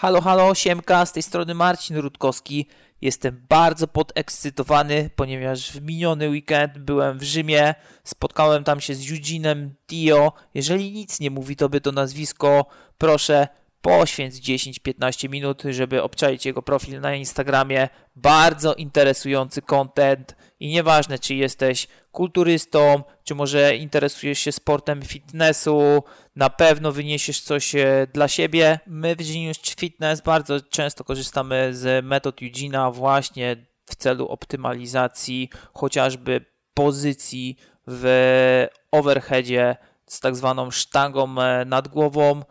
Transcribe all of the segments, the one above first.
Halo, halo, siemka, z tej strony Marcin Rutkowski. Jestem bardzo podekscytowany, ponieważ w miniony weekend byłem w Rzymie, spotkałem tam się z Eugene'em Dio. Jeżeli nic nie mówi tobie to nazwisko, proszę poświęć 10-15 minut, żeby obczaić jego profil na Instagramie. Bardzo interesujący content i nieważne, czy jesteś kulturystą, czy może interesujesz się sportem fitnessu, na pewno wyniesiesz coś e, dla siebie. My w Genius Fitness bardzo często korzystamy z metod Eugena właśnie w celu optymalizacji chociażby pozycji w overheadzie z tak zwaną sztangą e, nad głową.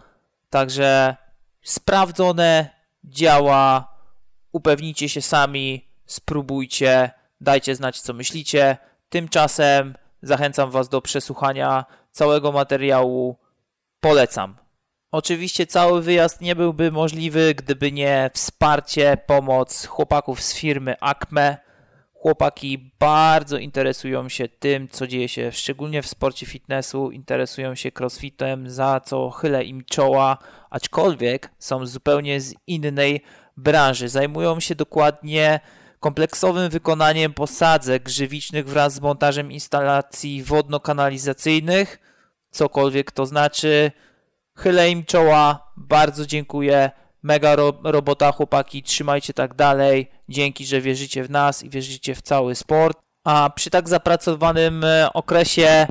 Także sprawdzone, działa, upewnijcie się sami, spróbujcie, dajcie znać co myślicie. Tymczasem zachęcam Was do przesłuchania całego materiału. Polecam. Oczywiście cały wyjazd nie byłby możliwy, gdyby nie wsparcie, pomoc chłopaków z firmy Acme. Chłopaki bardzo interesują się tym, co dzieje się szczególnie w sporcie fitnessu, interesują się crossfitem, za co chylę im czoła, aczkolwiek są zupełnie z innej branży. Zajmują się dokładnie kompleksowym wykonaniem posadzek żywicznych wraz z montażem instalacji wodno-kanalizacyjnych, cokolwiek to znaczy. Chylę im czoła, bardzo dziękuję. Mega ro robota, chłopaki, trzymajcie tak dalej. Dzięki, że wierzycie w nas i wierzycie w cały sport. A przy tak zapracowanym e, okresie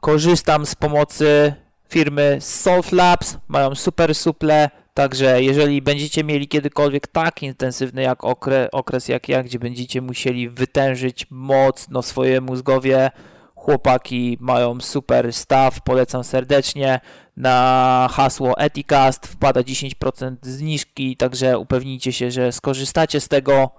korzystam z pomocy firmy Salt Labs. Mają super suple, Także jeżeli będziecie mieli kiedykolwiek tak intensywny jak okres, okres jak ja, gdzie będziecie musieli wytężyć mocno swoje mózgowie, chłopaki mają super staw, polecam serdecznie. Na hasło Eticast wpada 10% zniżki, także upewnijcie się, że skorzystacie z tego.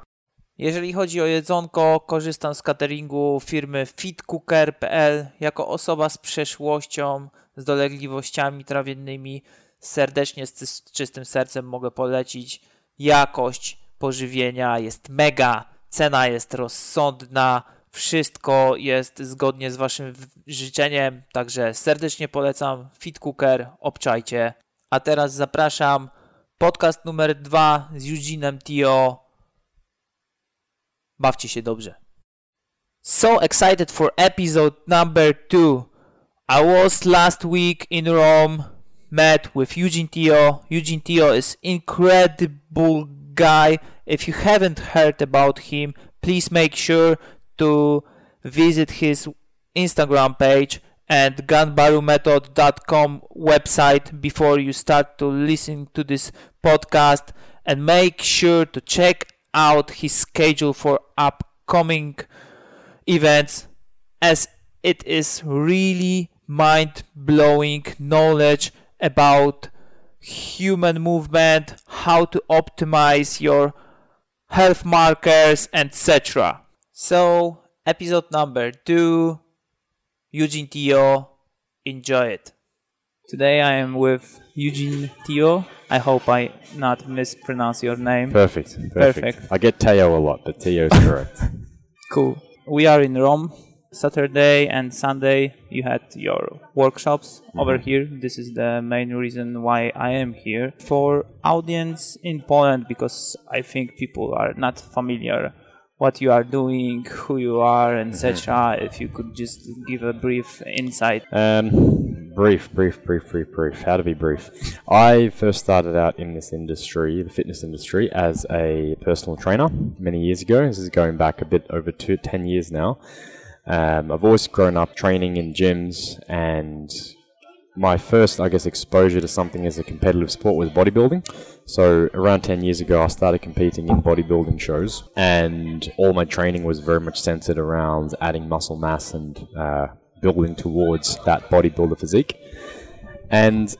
Jeżeli chodzi o jedzonko, korzystam z cateringu firmy fitcooker.pl jako osoba z przeszłością, z dolegliwościami trawiennymi serdecznie z czystym sercem mogę polecić. Jakość pożywienia jest mega, cena jest rozsądna, wszystko jest zgodnie z Waszym życzeniem, także serdecznie polecam Fit Cooker, obczajcie. A teraz zapraszam podcast numer dwa z Eugene'em Tio. Bawcie się dobrze. So excited for episode number two. I was last week in Rome met with Eugene Tio. Eugene Tio is incredible guy. If you haven't heard about him, please make sure to visit his Instagram page and gunbarumethod.com website before you start to listen to this podcast and make sure to check out his schedule for upcoming events as it is really mind blowing knowledge about human movement, how to optimize your health markers, etc. So, episode number two, Eugene Tio, enjoy it. Today I am with Eugene Tio. I hope I not mispronounce your name. Perfect, perfect. perfect. I get Teo a lot, but Tio is correct. cool. We are in Rome Saturday and Sunday you had your workshops mm-hmm. over here. This is the main reason why I am here. For audience in Poland, because I think people are not familiar what you are doing, who you are, etc. Mm-hmm. If you could just give a brief insight. Um, brief, brief, brief, brief, brief. How to be brief? I first started out in this industry, the fitness industry, as a personal trainer many years ago. This is going back a bit over two, 10 years now. Um, I've always grown up training in gyms, and my first, I guess, exposure to something as a competitive sport was bodybuilding. So around 10 years ago, I started competing in bodybuilding shows, and all my training was very much centered around adding muscle mass and uh, building towards that bodybuilder physique. And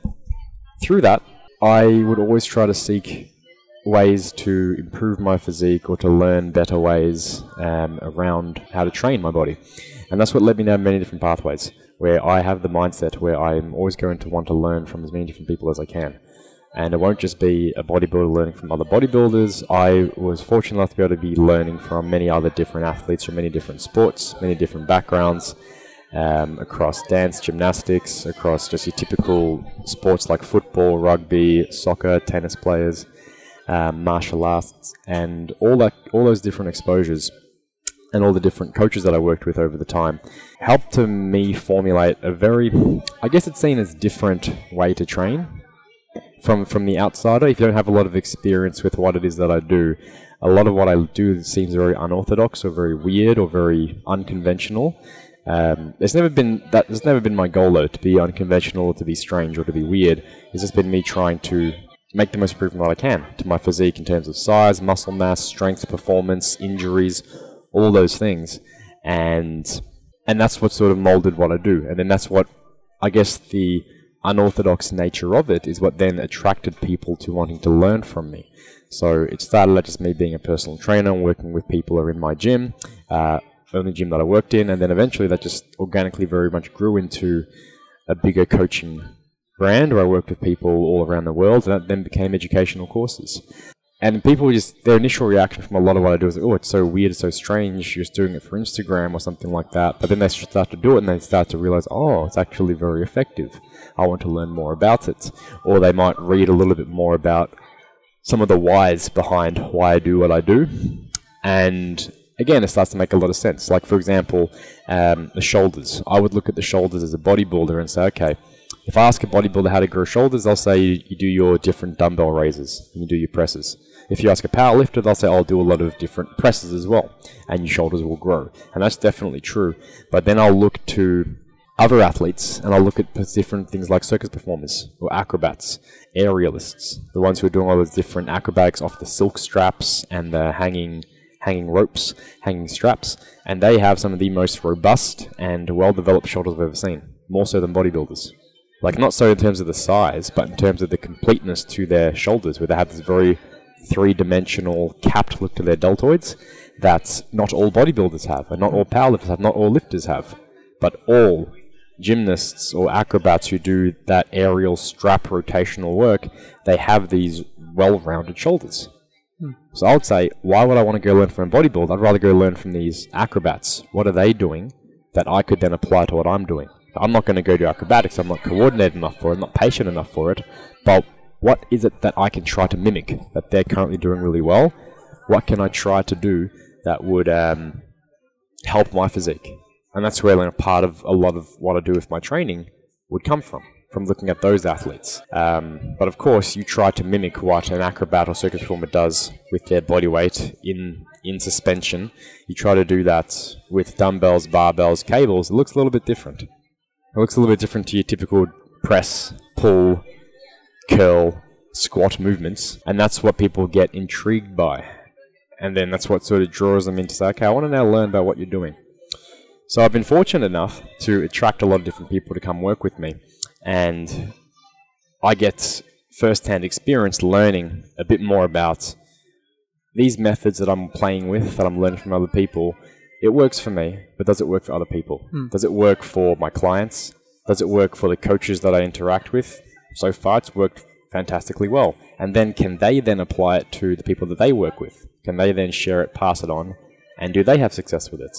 through that, I would always try to seek ways to improve my physique or to learn better ways um, around how to train my body. And that's what led me down many different pathways where I have the mindset where I'm always going to want to learn from as many different people as I can. And it won't just be a bodybuilder learning from other bodybuilders. I was fortunate enough to be able to be learning from many other different athletes from many different sports, many different backgrounds, um, across dance, gymnastics, across just your typical sports like football, rugby, soccer, tennis players um, martial arts, and all that, all those different exposures, and all the different coaches that I worked with over the time, helped to me formulate a very, I guess it's seen as different way to train. From from the outsider, if you don't have a lot of experience with what it is that I do, a lot of what I do seems very unorthodox or very weird or very unconventional. Um, it's never been that. It's never been my goal though to be unconventional, or to be strange, or to be weird. It's just been me trying to make the most improvement that I can to my physique in terms of size, muscle mass, strength, performance, injuries, all those things, and and that's what sort of molded what I do. And then that's what I guess the unorthodox nature of it is what then attracted people to wanting to learn from me. So it started at just me being a personal trainer and working with people who are in my gym, uh, only gym that I worked in, and then eventually that just organically very much grew into a bigger coaching brand where I worked with people all around the world, and that then became educational courses. And people just, their initial reaction from a lot of what I do is, like, oh, it's so weird, so strange, you're just doing it for Instagram or something like that. But then they start to do it and they start to realize, oh, it's actually very effective. I want to learn more about it. Or they might read a little bit more about some of the whys behind why I do what I do. And again, it starts to make a lot of sense. Like, for example, um, the shoulders. I would look at the shoulders as a bodybuilder and say, okay, if I ask a bodybuilder how to grow shoulders, they'll say you, you do your different dumbbell raises and you do your presses. If you ask a powerlifter, they'll say, I'll do a lot of different presses as well, and your shoulders will grow. And that's definitely true. But then I'll look to other athletes and I'll look at different things like circus performers or acrobats, aerialists, the ones who are doing all those different acrobatics off the silk straps and the hanging hanging ropes, hanging straps, and they have some of the most robust and well developed shoulders I've ever seen, more so than bodybuilders. Like not so in terms of the size, but in terms of the completeness to their shoulders, where they have this very three-dimensional capped look to their deltoids that not all bodybuilders have, and not all powerlifters have, not all lifters have, but all gymnasts or acrobats who do that aerial strap rotational work, they have these well-rounded shoulders. Hmm. So I would say, why would I want to go learn from a bodybuilder? I'd rather go learn from these acrobats. What are they doing that I could then apply to what I'm doing? I'm not going to go do acrobatics. I'm not coordinated enough for it. I'm not patient enough for it. But what is it that I can try to mimic that they're currently doing really well? What can I try to do that would um, help my physique? And that's where a part of a lot of what I do with my training would come from, from looking at those athletes. Um, but of course, you try to mimic what an acrobat or circus performer does with their body weight in in suspension. You try to do that with dumbbells, barbells, cables. It looks a little bit different. It looks a little bit different to your typical press, pull, curl, squat movements, and that's what people get intrigued by. And then that's what sort of draws them into say, okay, I want to now learn about what you're doing. So I've been fortunate enough to attract a lot of different people to come work with me, and I get first-hand experience learning a bit more about these methods that I'm playing with, that I'm learning from other people, it works for me, but does it work for other people? Mm. Does it work for my clients? Does it work for the coaches that I interact with? So far, it's worked fantastically well. And then, can they then apply it to the people that they work with? Can they then share it, pass it on, and do they have success with it?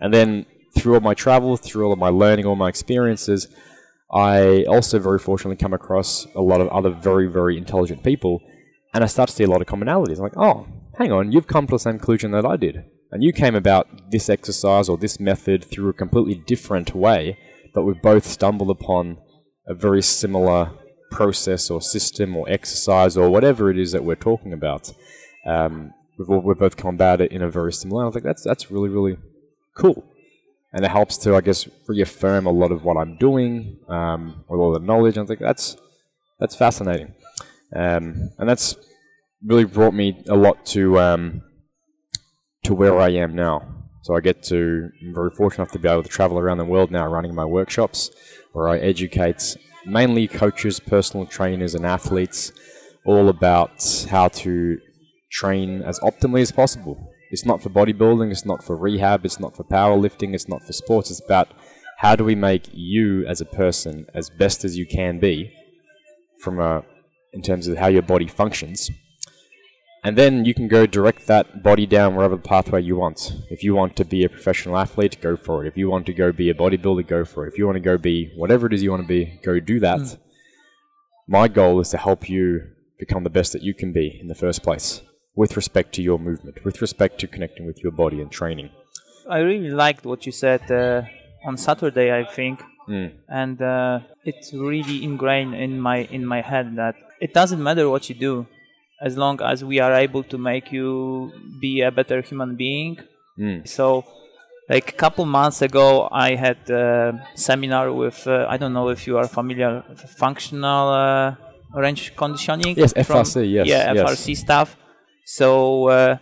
And then, through all my travel, through all of my learning, all my experiences, I also very fortunately come across a lot of other very, very intelligent people, and I start to see a lot of commonalities. I'm like, oh, hang on, you've come to the same conclusion that I did. And you came about this exercise or this method through a completely different way, but we've both stumbled upon a very similar process or system or exercise or whatever it is that we're talking about. Um, we've, all, we've both come about it in a very similar. I think that's that's really really cool, and it helps to I guess reaffirm a lot of what I'm doing um, with all the knowledge. I think that's that's fascinating, um, and that's really brought me a lot to um, to where I am now. So I get to, I'm very fortunate enough to be able to travel around the world now running my workshops where I educate mainly coaches, personal trainers, and athletes all about how to train as optimally as possible. It's not for bodybuilding, it's not for rehab, it's not for powerlifting, it's not for sports. It's about how do we make you as a person as best as you can be from a in terms of how your body functions and then you can go direct that body down wherever the pathway you want. If you want to be a professional athlete, go for it. If you want to go be a bodybuilder, go for it. If you want to go be whatever it is you want to be, go do that. Mm. My goal is to help you become the best that you can be in the first place with respect to your movement, with respect to connecting with your body and training. I really liked what you said uh, on Saturday, I think, Mm. and uh, it's really ingrained in my in my head that it doesn't matter what you do, as long as we are able to make you be a better human being. Mm. So, like a couple months ago, I had a seminar with uh, I don't know if you are familiar with functional uh, range conditioning. Yes, from- FRC, yes, Yeah, yes. FRC stuff. So. Uh,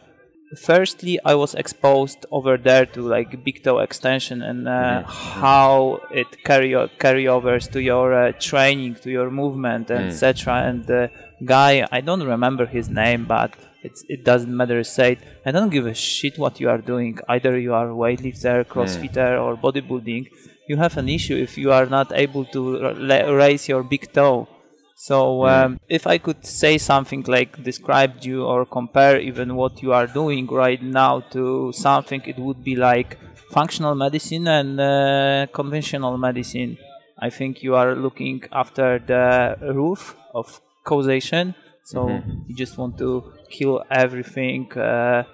firstly i was exposed over there to like big toe extension and uh, Mm-hmm. how it carry carryovers to your uh, training to your movement Mm. etc and the guy i don't remember his name but it's, it doesn't matter. Said i don't give a shit what you are doing. Either you are weightlifter crossfitter or bodybuilding you have an issue if you are not able to raise your big toe so um, if I could say something like describe you or compare even what you are doing right now to something, it would be like functional medicine and uh, conventional medicine. I think you are looking after the roof of causation. So you just want to kill everything uh,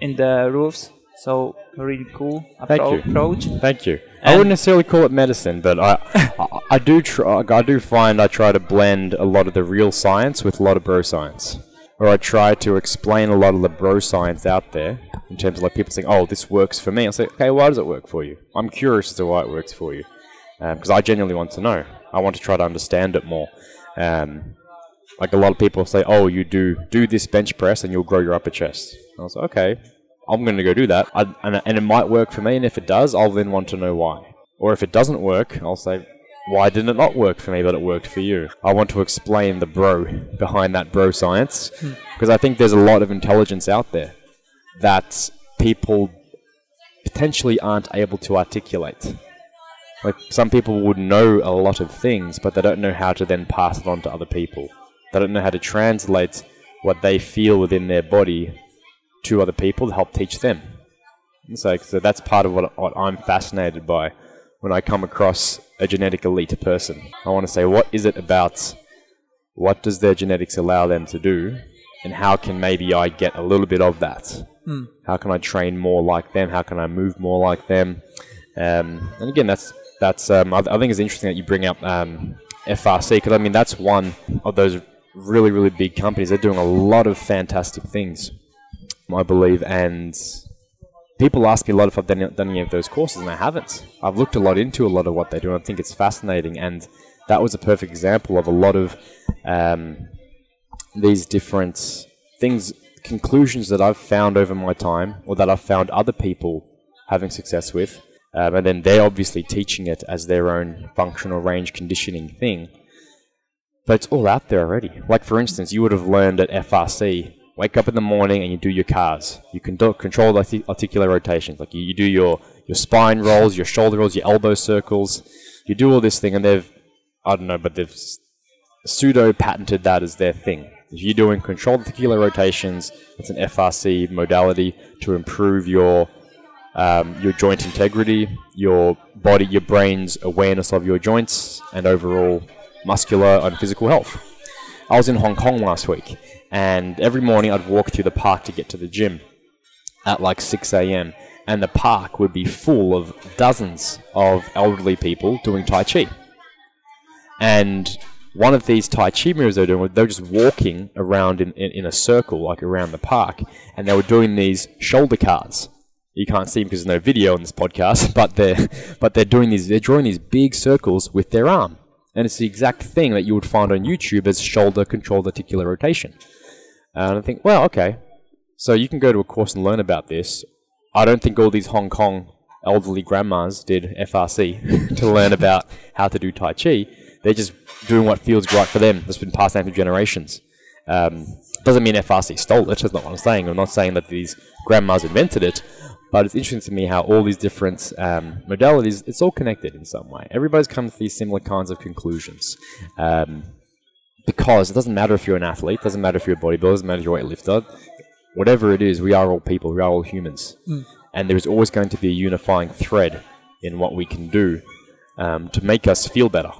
in the roofs. So really cool appro- you. approach. Thank you. I wouldn't necessarily call it medicine, but I, I, I do try. I do find I try to blend a lot of the real science with a lot of bro science, or I try to explain a lot of the bro science out there in terms of like people saying, "Oh, this works for me." I say, "Okay, why does it work for you?" I'm curious as to why it works for you, because I genuinely want to know. I want to try to understand it more. Um, like a lot of people say, "Oh, you do do this bench press and you'll grow your upper chest." I was like, "Okay, I'm going to go do that, I, and, and it might work for me. And if it does, I'll then want to know why. Or if it doesn't work, I'll say, why didn't it not work for me, but it worked for you? I want to explain the bro behind that bro science, hmm. because I think there's a lot of intelligence out there that people potentially aren't able to articulate. Like some people would know a lot of things, but they don't know how to then pass it on to other people. They don't know how to translate what they feel within their body to other people to help teach them. And So, so that's part of what, what I'm fascinated by when I come across a genetic elite person. I want to say, what is it about? What does their genetics allow them to do? And how can maybe I get a little bit of that? How can I train more like them? How can I move more like them? Um, and again, that's that's um, I, I think it's interesting that you bring up um, FRC because I mean that's one of those really really big companies. They're doing a lot of fantastic things, I believe, and people ask me a lot if I've done, done any of those courses, and I haven't. I've looked a lot into a lot of what they do, and I think it's fascinating. And that was a perfect example of a lot of um, these different things, conclusions that I've found over my time, or that I've found other people having success with. Um, and then they're obviously teaching it as their own functional range conditioning thing. But it's all out there already. Like, for instance, you would have learned at FRC wake up in the morning and you do your CARs. You can do, control the artic- articular rotations. Like, you, you do your, your spine rolls, your shoulder rolls, your elbow circles. You do all this thing, and they've, I don't know, but they've pseudo patented that as their thing. If you're doing controlled articular rotations, it's an FRC modality to improve your um, your joint integrity, your body, your brain's awareness of your joints, and overall muscular and physical health. I was in Hong Kong last week, and every morning I'd walk through the park to get to the gym at like 6 a.m. And the park would be full of dozens of elderly people doing Tai Chi. And one of these Tai Chi moves they were doing, they were just walking around in, in, in a circle, like around the park, and they were doing these shoulder CARs. You can't see them because there's no video on this podcast, but they're but they're doing these they're drawing these big circles with their arm, and it's the exact thing that you would find on YouTube as shoulder controlled articular rotation. And I think, well, okay, so you can go to a course and learn about this. I don't think all these Hong Kong elderly grandmas did FRC to learn about how to do Tai Chi. They're just doing what feels right for them. That's been passed down through generations. Um, doesn't mean FRC stole it. That's not what I'm saying. I'm not saying that these grandmas invented it. But it's interesting to me how all these different um, modalities, it's all connected in some way. Everybody's come to these similar kinds of conclusions. Um, because it doesn't matter if you're an athlete, it doesn't matter if you're a bodybuilder, doesn't matter if you're a weightlifter, whatever it is, we are all people, we are all humans. And there's always going to be a unifying thread in what we can do um, to make us feel better.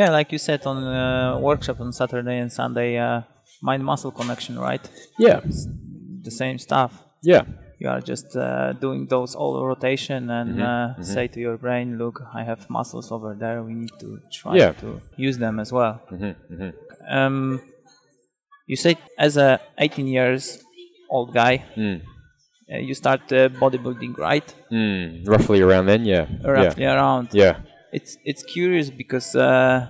Yeah, like you said on uh, workshop on Saturday and Sunday, uh, mind muscle connection, right? Yeah. It's the same stuff. Yeah. You are just uh, doing those all rotation and uh, say to your brain, "Look, I have muscles over there. We need to try Yeah. to use them as well." Um, you said as a 18 years old guy, Mm. uh, you start uh, bodybuilding, right? Mm. Roughly around then, yeah. Roughly around. Yeah. Yeah. It's it's curious because uh,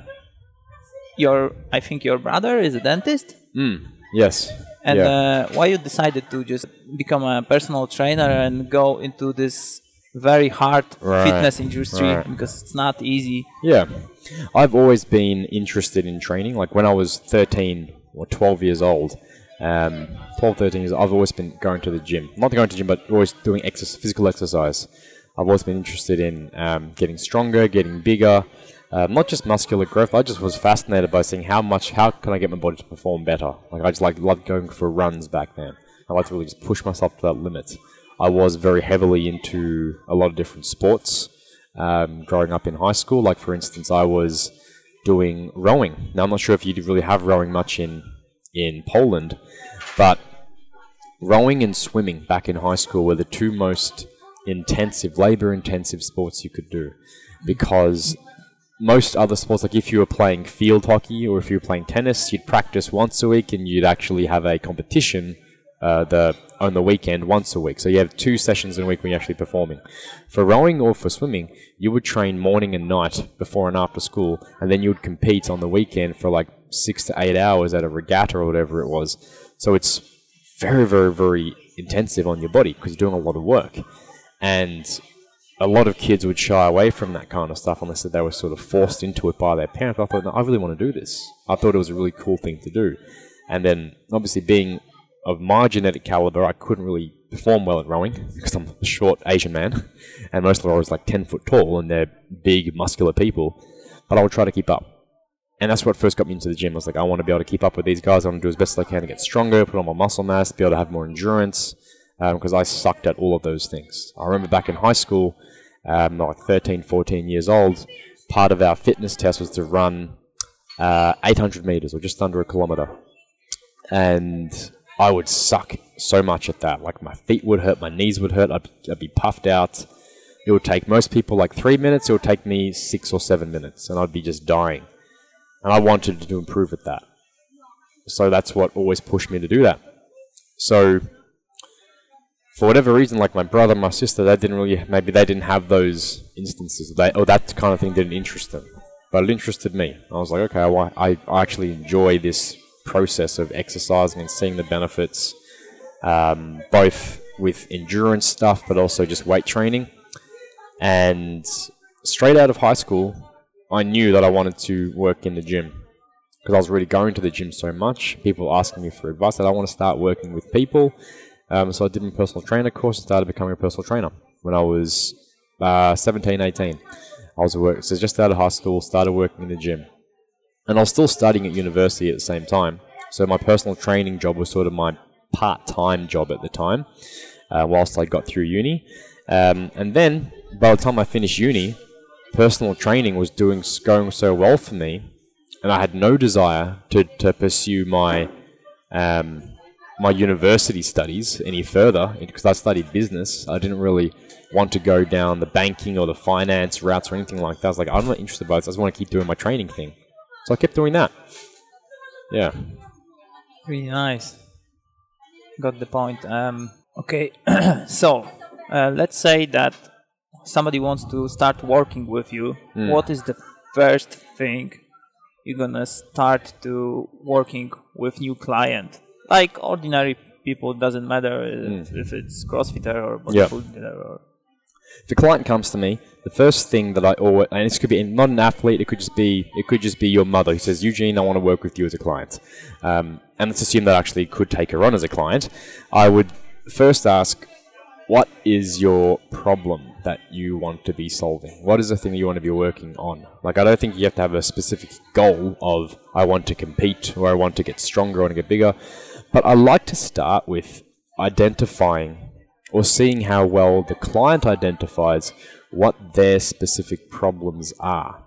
your I think your brother is a dentist, Mm. Yes. and yeah. uh, why you decided to just become a personal trainer and go into this very hard Right, fitness industry right. because it's not easy. Yeah. I've always been interested in training. Like when I was 13 or 12 years old, um, 12, 13 years, I've always been going to the gym. Not going to the gym, but always doing exercise, physical exercise. I've always been interested in um, getting stronger, getting bigger, um, not just muscular growth. I just was fascinated by seeing how much, how can I get my body to perform better. Like I just like loved going for runs back then. I like to really just push myself to that limit. I was very heavily into a lot of different sports um, growing up in high school. Like, for instance, I was doing rowing. Now, I'm not sure if you really have rowing much in, in Poland, but rowing and swimming back in high school were the two most intensive, labor intensive sports you could do because most other sports, like if you were playing field hockey or if you were playing tennis, you'd practice once a week and you'd actually have a competition uh, the on the weekend once a week. So you have two sessions in a week when you're actually performing. For rowing or for swimming, you would train morning and night before and after school, and then you would compete on the weekend for like six to eight hours at a regatta or whatever it was. So it's very, very, very intensive on your body because you're doing a lot of work. And a lot of kids would shy away from that kind of stuff unless they were sort of forced into it by their parents. I thought, no, I really want to do this. I thought it was a really cool thing to do. And then, obviously, being of my genetic caliber, I couldn't really perform well at rowing because I'm a short Asian man, and most of the rowers like 10 foot tall and they're big, muscular people. But I would try to keep up. And that's what first got me into the gym. I was like, I want to be able to keep up with these guys. I want to do as best as I can to get stronger, put on my muscle mass, be able to have more endurance, because I sucked at all of those things. I remember back in high school, um, like 13, 14 years old, part of our fitness test was to run uh, 800 meters or just under a kilometer. And I would suck so much at that. Like my feet would hurt, my knees would hurt, I'd, I'd be puffed out. It would take most people like three minutes, it would take me six or seven minutes, and I'd be just dying. And I wanted to improve at that. So that's what always pushed me to do that. So, for whatever reason, like my brother, my sister, they didn't really, maybe they didn't have those instances, they, or that kind of thing didn't interest them. But it interested me. I was like, okay, I, I, I actually enjoy this process of exercising and seeing the benefits, um, both with endurance stuff, but also just weight training. And straight out of high school, I knew that I wanted to work in the gym because I was really going to the gym so much. People asking me for advice that I want to start working with people. Um, so I did my personal trainer course and started becoming a personal trainer when I was uh, 17, 18. I was work, so just out of high school, started working in the gym. And I was still studying at university at the same time. So my personal training job was sort of my part-time job at the time, uh, whilst I got through uni. Um, and then by the time I finished uni, personal training was doing going so well for me, and I had no desire to, to pursue my um, my university studies any further because I studied business. I didn't really want to go down the banking or the finance routes or anything like that. I was like, I'm not interested by this. I just want to keep doing my training thing. So I kept doing that. Yeah. Really nice. Got the point. Um, okay, so uh, let's say that somebody wants to start working with you. Hmm. What is the first thing you're gonna start to working with new client? Like ordinary people, doesn't matter if, if it's CrossFitter or Hmm. Yeah. bodybuilder or If a client comes to me, the first thing that I always and this could be not an athlete, it could just be it could just be your mother who says, Eugene, I want to work with you as a client. Um, and let's assume that I actually could take her on as a client. I would first ask, what is your problem that you want to be solving? What is the thing you want to be working on? Like I don't think you have to have a specific goal of I want to compete or I want to get stronger, or I want to get bigger. But I like to start with identifying or seeing how well the client identifies what their specific problems are.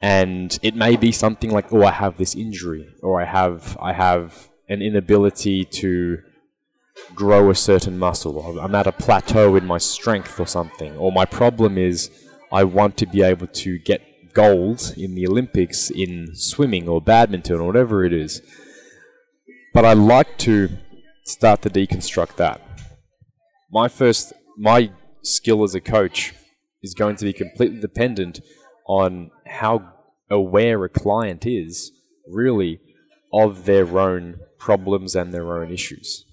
and it may be something like, oh, I have this injury, or I have I have an inability to grow a certain muscle, or I'm at a plateau in my strength or something, or my problem is I want to be able to get gold in the Olympics in swimming or badminton or whatever it is. But I like to start to deconstruct that. My first, my skill as a coach is going to be completely dependent on how aware a client is, really, of their own problems and their own issues.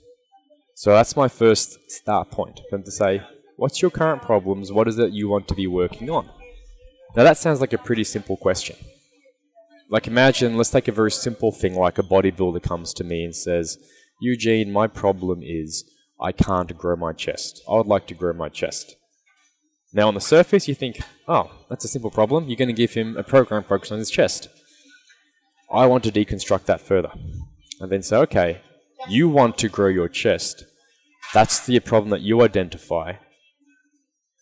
So that's my first start point. Then to say, what's your current problems? What is it you want to be working on? Now that sounds like a pretty simple question. Like imagine, let's take a very simple thing like a bodybuilder comes to me and says, Eugene, my problem is I can't grow my chest. I would like to grow my chest. Now, on the surface, you think, oh, that's a simple problem. You're going to give him a program focused on his chest. I want to deconstruct that further. And then say, okay, you want to grow your chest. That's the problem that you identify.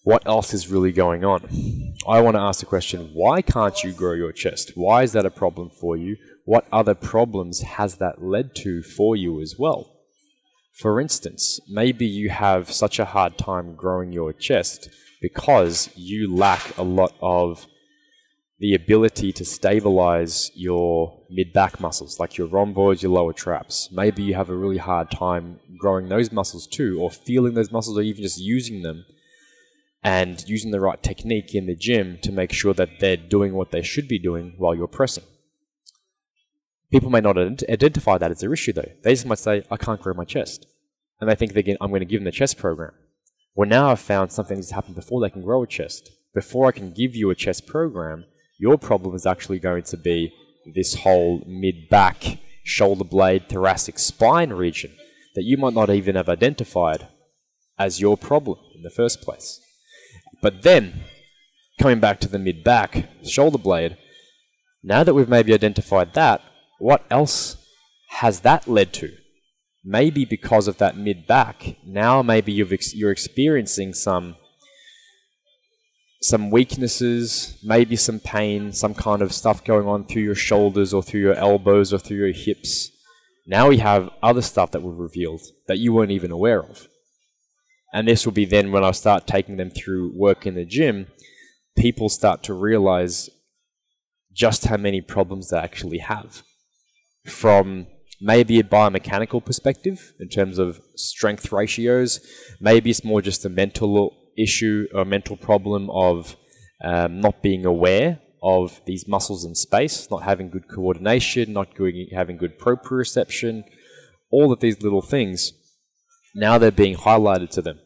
What else is really going on? I want to ask the question why can't you grow your chest? Why is that a problem for you? What other problems has that led to for you as well? For instance, maybe you have such a hard time growing your chest because you lack a lot of the ability to stabilize your mid back muscles, like your rhomboids, your lower traps. Maybe you have a really hard time growing those muscles too, or feeling those muscles, or even just using them and using the right technique in the gym to make sure that they're doing what they should be doing while you're pressing. People may not identify that as their issue though. They just might say, I can't grow my chest. And they think I'm going to give them the chest program. Well, now I've found something that's happened before they can grow a chest. Before I can give you a chest program, your problem is actually going to be this whole mid back, shoulder blade, thoracic spine region that you might not even have identified as your problem in the first place. But then, coming back to the mid back, shoulder blade, now that we've maybe identified that, what else has that led to? maybe because of that mid back, now maybe you've ex- you're experiencing some some weaknesses, maybe some pain, some kind of stuff going on through your shoulders or through your elbows or through your hips. Now we have other stuff that we've revealed that you weren't even aware of. And this will be then when I start taking them through work in the gym, people start to realize just how many problems they actually have. From maybe a biomechanical perspective in terms of strength ratios. Maybe it's more just a mental issue or mental problem of um, not being aware of these muscles in space, not having good coordination, not good, having good proprioception, all of these little things. Now they're being highlighted to them.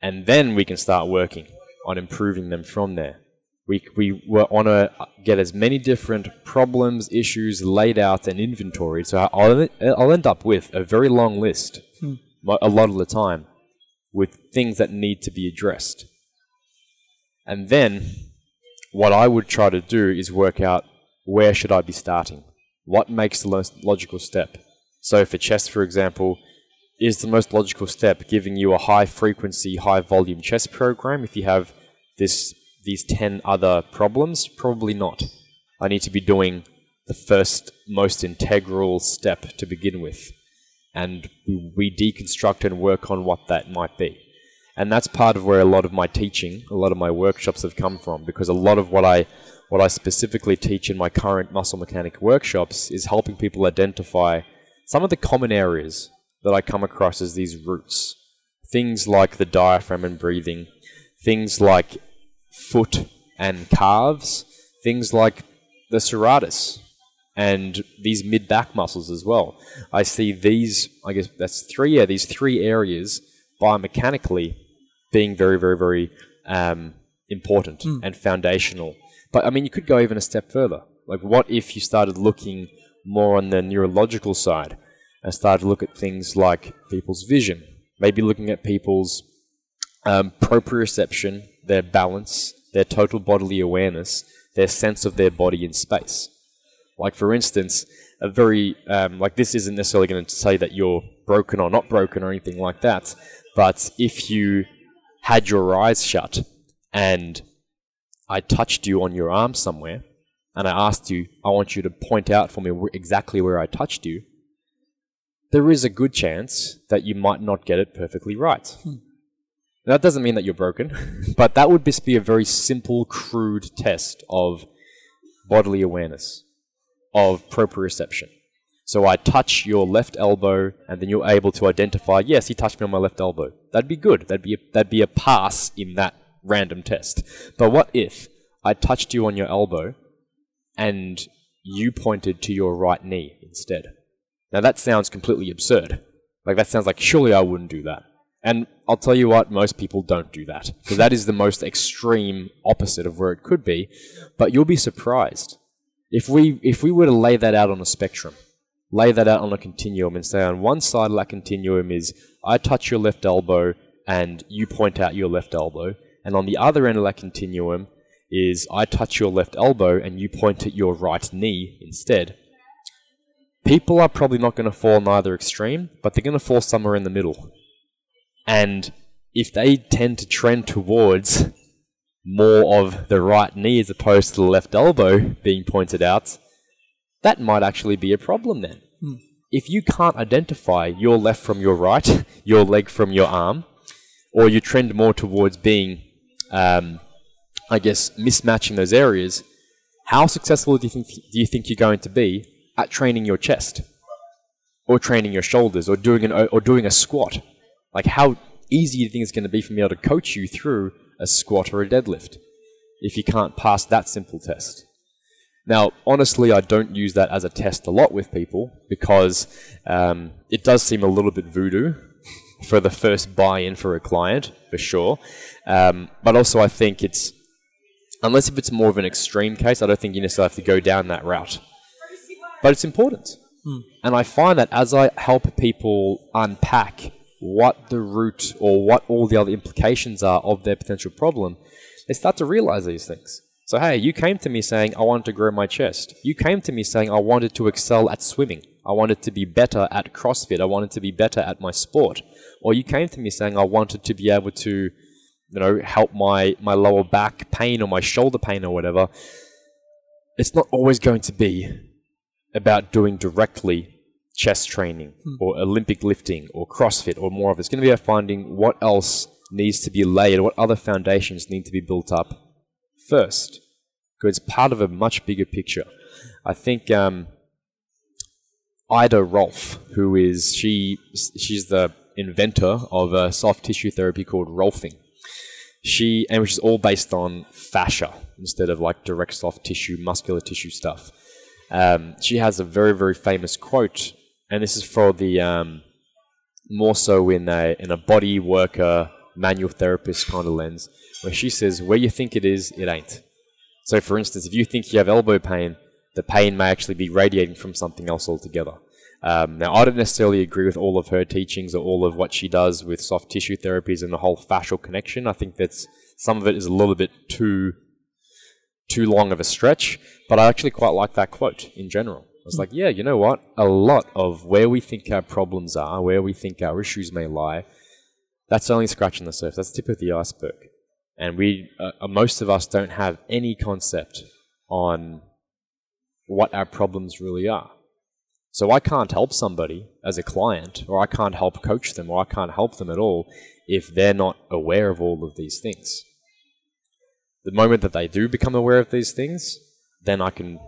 And then we can start working on improving them from there. We, we want to get as many different problems, issues laid out and inventoried. So I'll, I'll end up with a very long list, hmm. a lot of the time, with things that need to be addressed. And then what I would try to do is work out where should I be starting? What makes the most logical step? So for chess, for example, is the most logical step giving you a high frequency, high volume chess program if you have this these 10 other problems? Probably not. I need to be doing the first most integral step to begin with. And we, deconstruct and work on what that might be. And that's part of where a lot of my teaching, a lot of my workshops have come from, because a lot of what I what I specifically teach in my current muscle mechanic workshops is helping people identify some of the common areas that I come across as these roots. Things like the diaphragm and breathing, things like foot and calves, things like the serratus and these mid back muscles as well. I see these, I guess that's three, yeah, these three areas biomechanically being very, very, very um, important mm. and foundational. But I mean, you could go even a step further. Like, what if you started looking more on the neurological side and started to look at things like people's vision, maybe looking at people's um, proprioception their balance, their total bodily awareness, their sense of their body in space. Like, for instance, a very, um, like, this isn't necessarily going to say that you're broken or not broken or anything like that, but if you had your eyes shut and I touched you on your arm somewhere, and I asked you, I want you to point out for me exactly where I touched you, there is a good chance that you might not get it perfectly right. That doesn't mean that you're broken, but that would just be a very simple, crude test of bodily awareness, of proprioception. So I touch your left elbow, and then you're able to identify, yes, he touched me on my left elbow. That'd be good. That'd be a, that'd be a pass in that random test. But what if I touched you on your elbow, and you pointed to your right knee instead? Now that sounds completely absurd. Like that sounds like surely I wouldn't do that. And I'll tell you what, most people don't do that because that is the most extreme opposite of where it could be. But you'll be surprised if we if we were to lay that out on a spectrum, lay that out on a continuum, and say on one side of that continuum is I touch your left elbow and you point out your left elbow, and on the other end of that continuum is I touch your left elbow and you point at your right knee instead. People are probably not going to fall in either extreme, but they're going to fall somewhere in the middle. And if they tend to trend towards more of the right knee as opposed to the left elbow being pointed out, that might actually be a problem then. If you can't identify your left from your right, your leg from your arm, or you trend more towards being, um, I guess, mismatching those areas, how successful do you think do you think you're going to be at training your chest, or training your shoulders, or doing an or doing a squat? Like how easy do you think it's going to be for me to coach you through a squat or a deadlift if you can't pass that simple test? Now, honestly, I don't use that as a test a lot with people because um, it does seem a little bit voodoo for the first buy-in for a client, for sure. Um, but also, I think it's unless if it's more of an extreme case, I don't think you necessarily have to go down that route. But it's important, and I find that as I help people unpack what the root or what all the other implications are of their potential problem, they start to realize these things. So, hey, you came to me saying, I wanted to grow my chest. You came to me saying, I wanted to excel at swimming. I wanted to be better at CrossFit. I wanted to be better at my sport. Or you came to me saying, I wanted to be able to, you know, help my, my lower back pain or my shoulder pain or whatever. It's not always going to be about doing directly chest training or Olympic lifting or CrossFit or more of it. It's going to be about finding what else needs to be laid, what other foundations need to be built up first, because it's part of a much bigger picture. I think um, Ida Rolf, who is she, she's the inventor of a soft tissue therapy called Rolfing. She and which is all based on fascia instead of like direct soft tissue, muscular tissue stuff. Um, she has a very very famous quote, and this is for the um, more so in a in a body worker manual therapist kind of lens, where she says, "Where you think it is, it ain't." So, for instance, if you think you have elbow pain, the pain may actually be radiating from something else altogether. Um, now, I don't necessarily agree with all of her teachings or all of what she does with soft tissue therapies and the whole fascial connection. I think that's some of it is a little bit too too long of a stretch, but I actually quite like that quote in general. I was like, yeah, you know what? A lot of where we think our problems are, where we think our issues may lie, that's only scratching the surface. That's the tip of the iceberg. And we, uh, uh, most of us don't have any concept on what our problems really are. So I can't help somebody as a client, or I can't help coach them, or I can't help them at all if they're not aware of all of these things. The moment that they do become aware of these things, then I can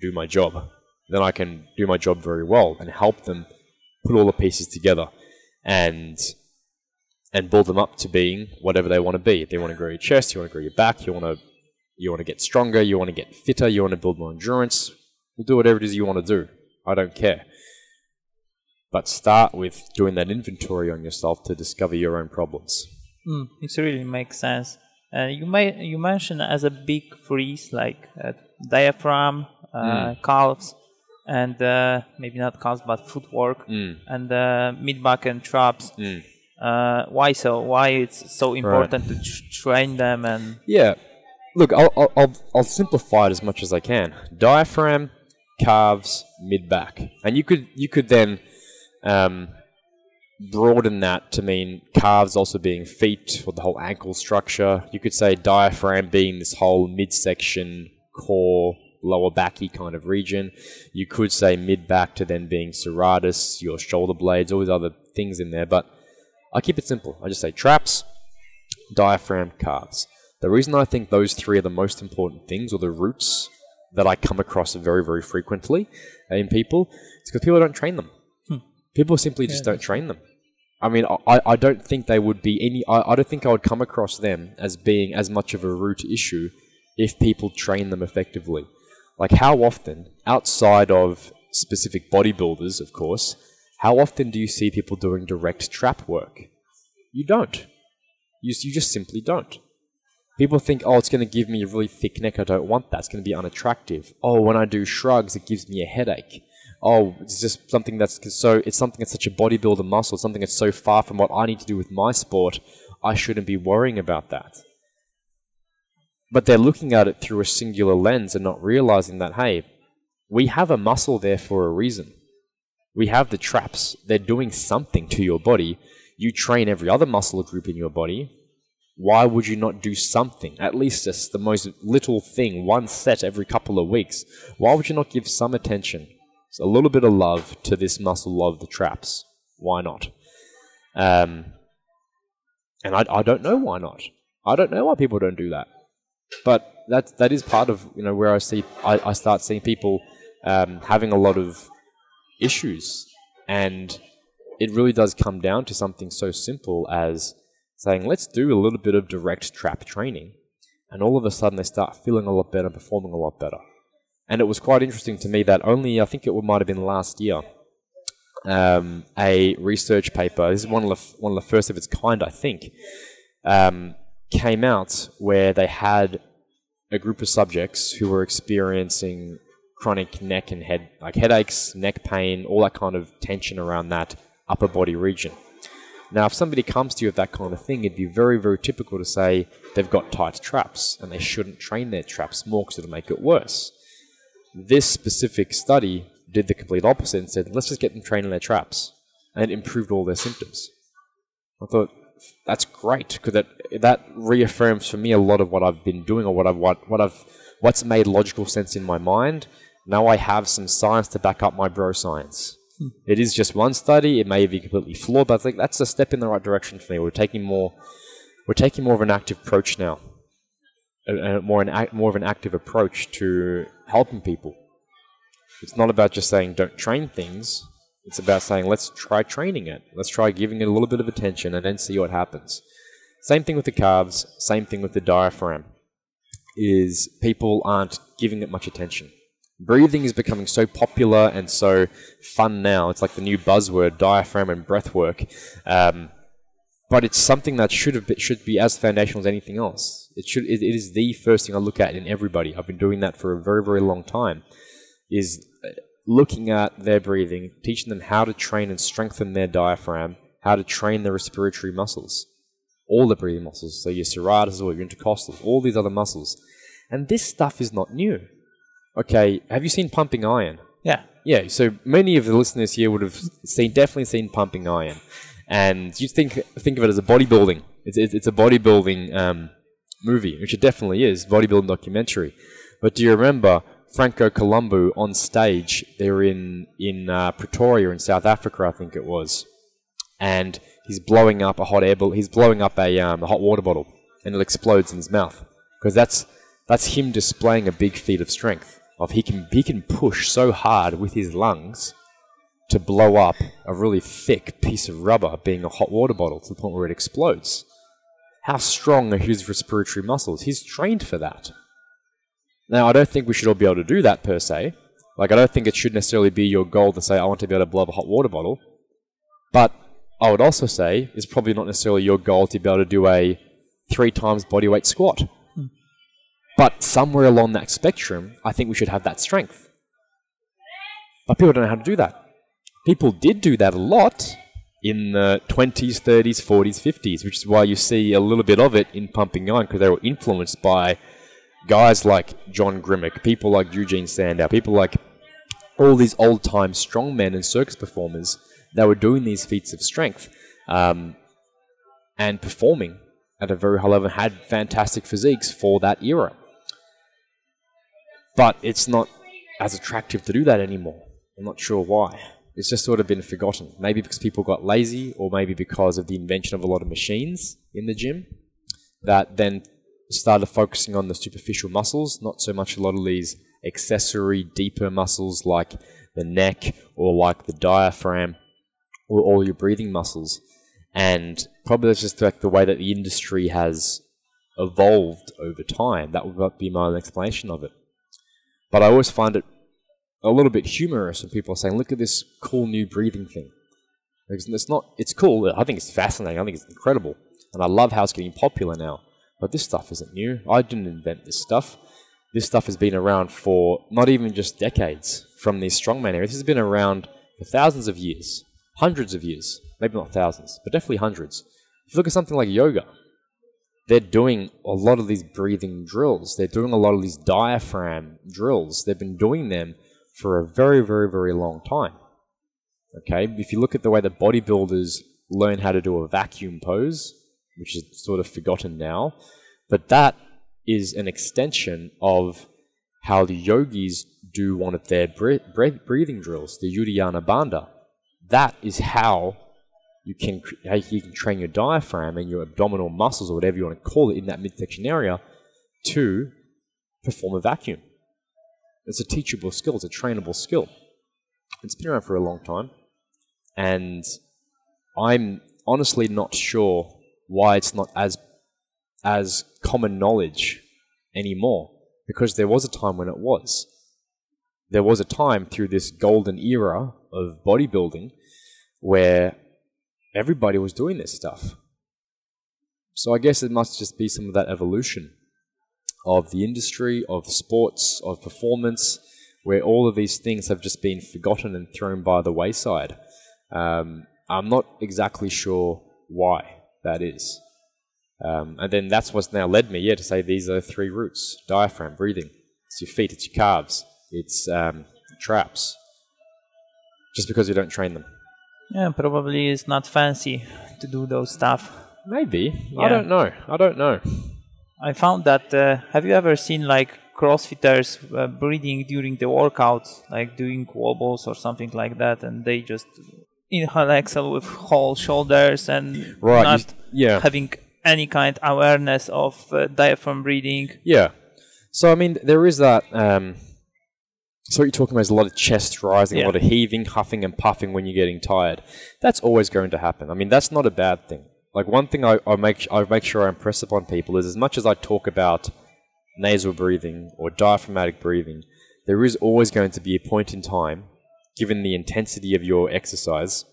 do my job. Then I can do my job very well and help them put all the pieces together and and build them up to being whatever they want to be. If they want to grow your chest, you want to grow your back, you want to you want to get stronger, you want to get fitter, you want to build more endurance. We'll do whatever it is you want to do. I don't care. But start with doing that inventory on yourself to discover your own problems. Mm, it really makes sense. Uh, you may you mentioned as a big freeze like uh, diaphragm, uh, calves, and uh, maybe not calves but footwork Mm. and uh, mid back and traps. Mm. Uh, why so? Why it's so important to tr- train them and Yeah. Look, I'll, I'll, I'll, I'll simplify it as much as I can. Diaphragm, calves, mid back, and you could you could then um, broaden that to mean calves also being feet or the whole ankle structure. You could say diaphragm being this whole midsection, core, lower backy kind of region. You could say mid back to then being serratus, your shoulder blades, all these other things in there. But I keep it simple. I just say traps, diaphragm, calves. The reason I think those three are the most important things, or the roots that I come across very, very frequently in people, is because people don't train them. Hmm. People simply just Yeah. don't train them. I mean, I, I don't think they would be any. I, I don't think I would come across them as being as much of a root issue if people train them effectively. Like, how often, outside of specific bodybuilders, of course, how often do you see people doing direct trap work? You don't. You, you just simply don't. People think, oh, it's going to give me a really thick neck. I don't want that. It's going to be unattractive. Oh, when I do shrugs, it gives me a headache. Oh, it's just something that's so. It's something that's such a bodybuilder muscle. Something that's so far from what I need to do with my sport. I shouldn't be worrying about that. But they're looking at it through a singular lens and not realizing that, hey, we have a muscle there for a reason. We have the traps. They're doing something to your body. You train every other muscle group in your body. Why would you not do something? At least just the most little thing, one set every couple of weeks. Why would you not give some attention, a little bit of love to this muscle of the traps? Why not? Um, and I, I don't know why not. I don't know why people don't do that. But that that is part of you know where I see I, I start seeing people um, having a lot of issues, and it really does come down to something so simple as saying let's do a little bit of direct trap training, and all of a sudden they start feeling a lot better, performing a lot better. And it was quite interesting to me that only I think it might have been last year um, a research paper. This is one of the one of the first of its kind, I think. Um, came out where they had a group of subjects who were experiencing chronic neck and head, like headaches, neck pain, all that kind of tension around that upper body region. Now, if somebody comes to you with that kind of thing, it'd be very, very typical to say they've got tight traps and they shouldn't train their traps more because it'll make it worse. This specific study did the complete opposite and said, let's just get them training their traps. And it improved all their symptoms. I thought, that's great because that that reaffirms for me a lot of what I've been doing or what I've what, what I've what's made logical sense in my mind. Now I have some science to back up my bro science. Hmm. It is just one study. It may be completely flawed, but I think that's a step in the right direction for me. We're taking more we're taking more of an active approach now, a, a more an act, more of an active approach to helping people. It's not about just saying don't train things. It's about saying let's try training it. Let's try giving it a little bit of attention and then see what happens. Same thing with the calves. Same thing with the diaphragm. Is people aren't giving it much attention. Breathing is becoming so popular and so fun now. It's like the new buzzword, diaphragm and breath work. Um, but it's something that should have been, should be as foundational as anything else. It should it, it is the first thing I look at in everybody. I've been doing that for a very very long time. Is looking at their breathing, teaching them how to train and strengthen their diaphragm, how to train their respiratory muscles, all the breathing muscles. So your serratus or your intercostals, all these other muscles. And this stuff is not new. Okay, have you seen pumping iron? Yeah. Yeah, so many of the listeners here would have seen definitely seen Pumping Iron, and you think think of it as a bodybuilding. It's it's, it's a bodybuilding um, movie, which it definitely is, bodybuilding documentary. But do you remember Franco Columbu on stage? They're in in uh, Pretoria in South Africa, I think it was, and he's blowing up a hot air. He's blowing up a, um, a hot water bottle, and it explodes in his mouth because that's that's him displaying a big feat of strength. Of he can he can push so hard with his lungs to blow up a really thick piece of rubber, being a hot water bottle, to the point where it explodes. How strong are his respiratory muscles? He's trained for that. Now, I don't think we should all be able to do that per se. Like, I don't think it should necessarily be your goal to say, I want to be able to blow up a hot water bottle. But I would also say it's probably not necessarily your goal to be able to do a three times body weight squat. Hmm. But somewhere along that spectrum, I think we should have that strength. But people don't know how to do that. People did do that a lot in the 20s, 30s, 40s, 50s, which is why you see a little bit of it in Pumping Iron because they were influenced by guys like John Grimek, people like Eugene Sandow, people like all these old time strongmen and circus performers that were doing these feats of strength um, and performing at a very high level and had fantastic physiques for that era. But it's not as attractive to do that anymore. I'm not sure why. It's just sort of been forgotten. Maybe because people got lazy, or maybe because of the invention of a lot of machines in the gym that then started focusing on the superficial muscles, not so much a lot of these accessory, deeper muscles like the neck or like the diaphragm or all your breathing muscles. And probably that's just like the way that the industry has evolved over time. That would be my explanation of it. But I always find it a little bit humorous when people are saying, "Look at this cool new breathing thing." It's not. It's cool. I think it's fascinating. I think it's incredible, and I love how it's getting popular now. But this stuff isn't new. I didn't invent this stuff. This stuff has been around for not even just decades from these strongman areas. This has been around for thousands of years, hundreds of years, maybe not thousands, but definitely hundreds. If you look at something like yoga, they're doing a lot of these breathing drills. They're doing a lot of these diaphragm drills. They've been doing them for a very, very, very long time. Okay, if you look at the way that bodybuilders learn how to do a vacuum pose, which is sort of forgotten now, but that is an extension of how the yogis do one of their breathing drills, the Uddiyana Bandha. That is how you can how you can train your diaphragm and your abdominal muscles or whatever you want to call it in that midsection area to perform a vacuum. It's a teachable skill, it's a trainable skill. It's been around for a long time, and I'm honestly not sure why it's not as as common knowledge anymore. Because there was a time when it was. There was a time through this golden era of bodybuilding where everybody was doing this stuff. So I guess it must just be some of that evolution of the industry, of sports, of performance, where all of these things have just been forgotten and thrown by the wayside. Um, I'm not exactly sure why that is. Um, and then that's what's now led me, yeah, to say these are three roots diaphragm, breathing. It's your feet, it's your calves, it's um, traps. Just because you don't train them. Yeah, probably it's not fancy to do those stuff. Maybe. Yeah. I don't know. I don't know. I found that. Uh, have you ever seen like CrossFitters uh, breathing during the workouts, like doing wall balls or something like that, and they just inhale, exhale with whole shoulders and right, not you, yeah. having any kind of awareness of uh, diaphragm breathing. Yeah. So I mean, there is that. Um, so what you're talking about is a lot of chest rising, yeah. a lot of heaving, huffing, and puffing when you're getting tired. That's always going to happen. I mean, that's not a bad thing. Like one thing I, I make I make sure I impress upon people is as much as I talk about nasal breathing or diaphragmatic breathing, there is always going to be a point in time, given the intensity of your exercise,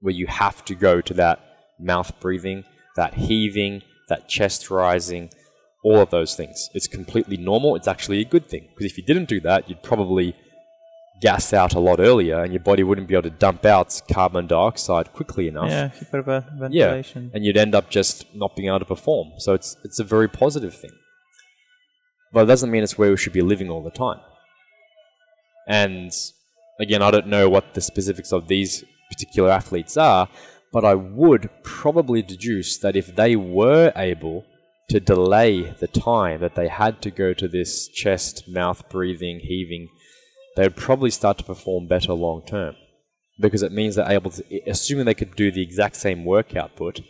where you have to go to that mouth breathing, that heaving, that chest rising, all of those things. It's completely normal. It's actually a good thing because if you didn't do that, you'd probably gas out a lot earlier and your body wouldn't be able to dump out carbon dioxide quickly enough. Yeah, hyperventilation. Yeah, and you'd end up just not being able to perform. So it's it's a very positive thing. But it doesn't mean it's where we should be living all the time. And again, I don't know what the specifics of these particular athletes are, but I would probably deduce that if they were able to delay the time that they had to go to this chest, mouth breathing, heaving they would probably start to perform better long term. Because it means they're able to, assuming they could do the exact same work output,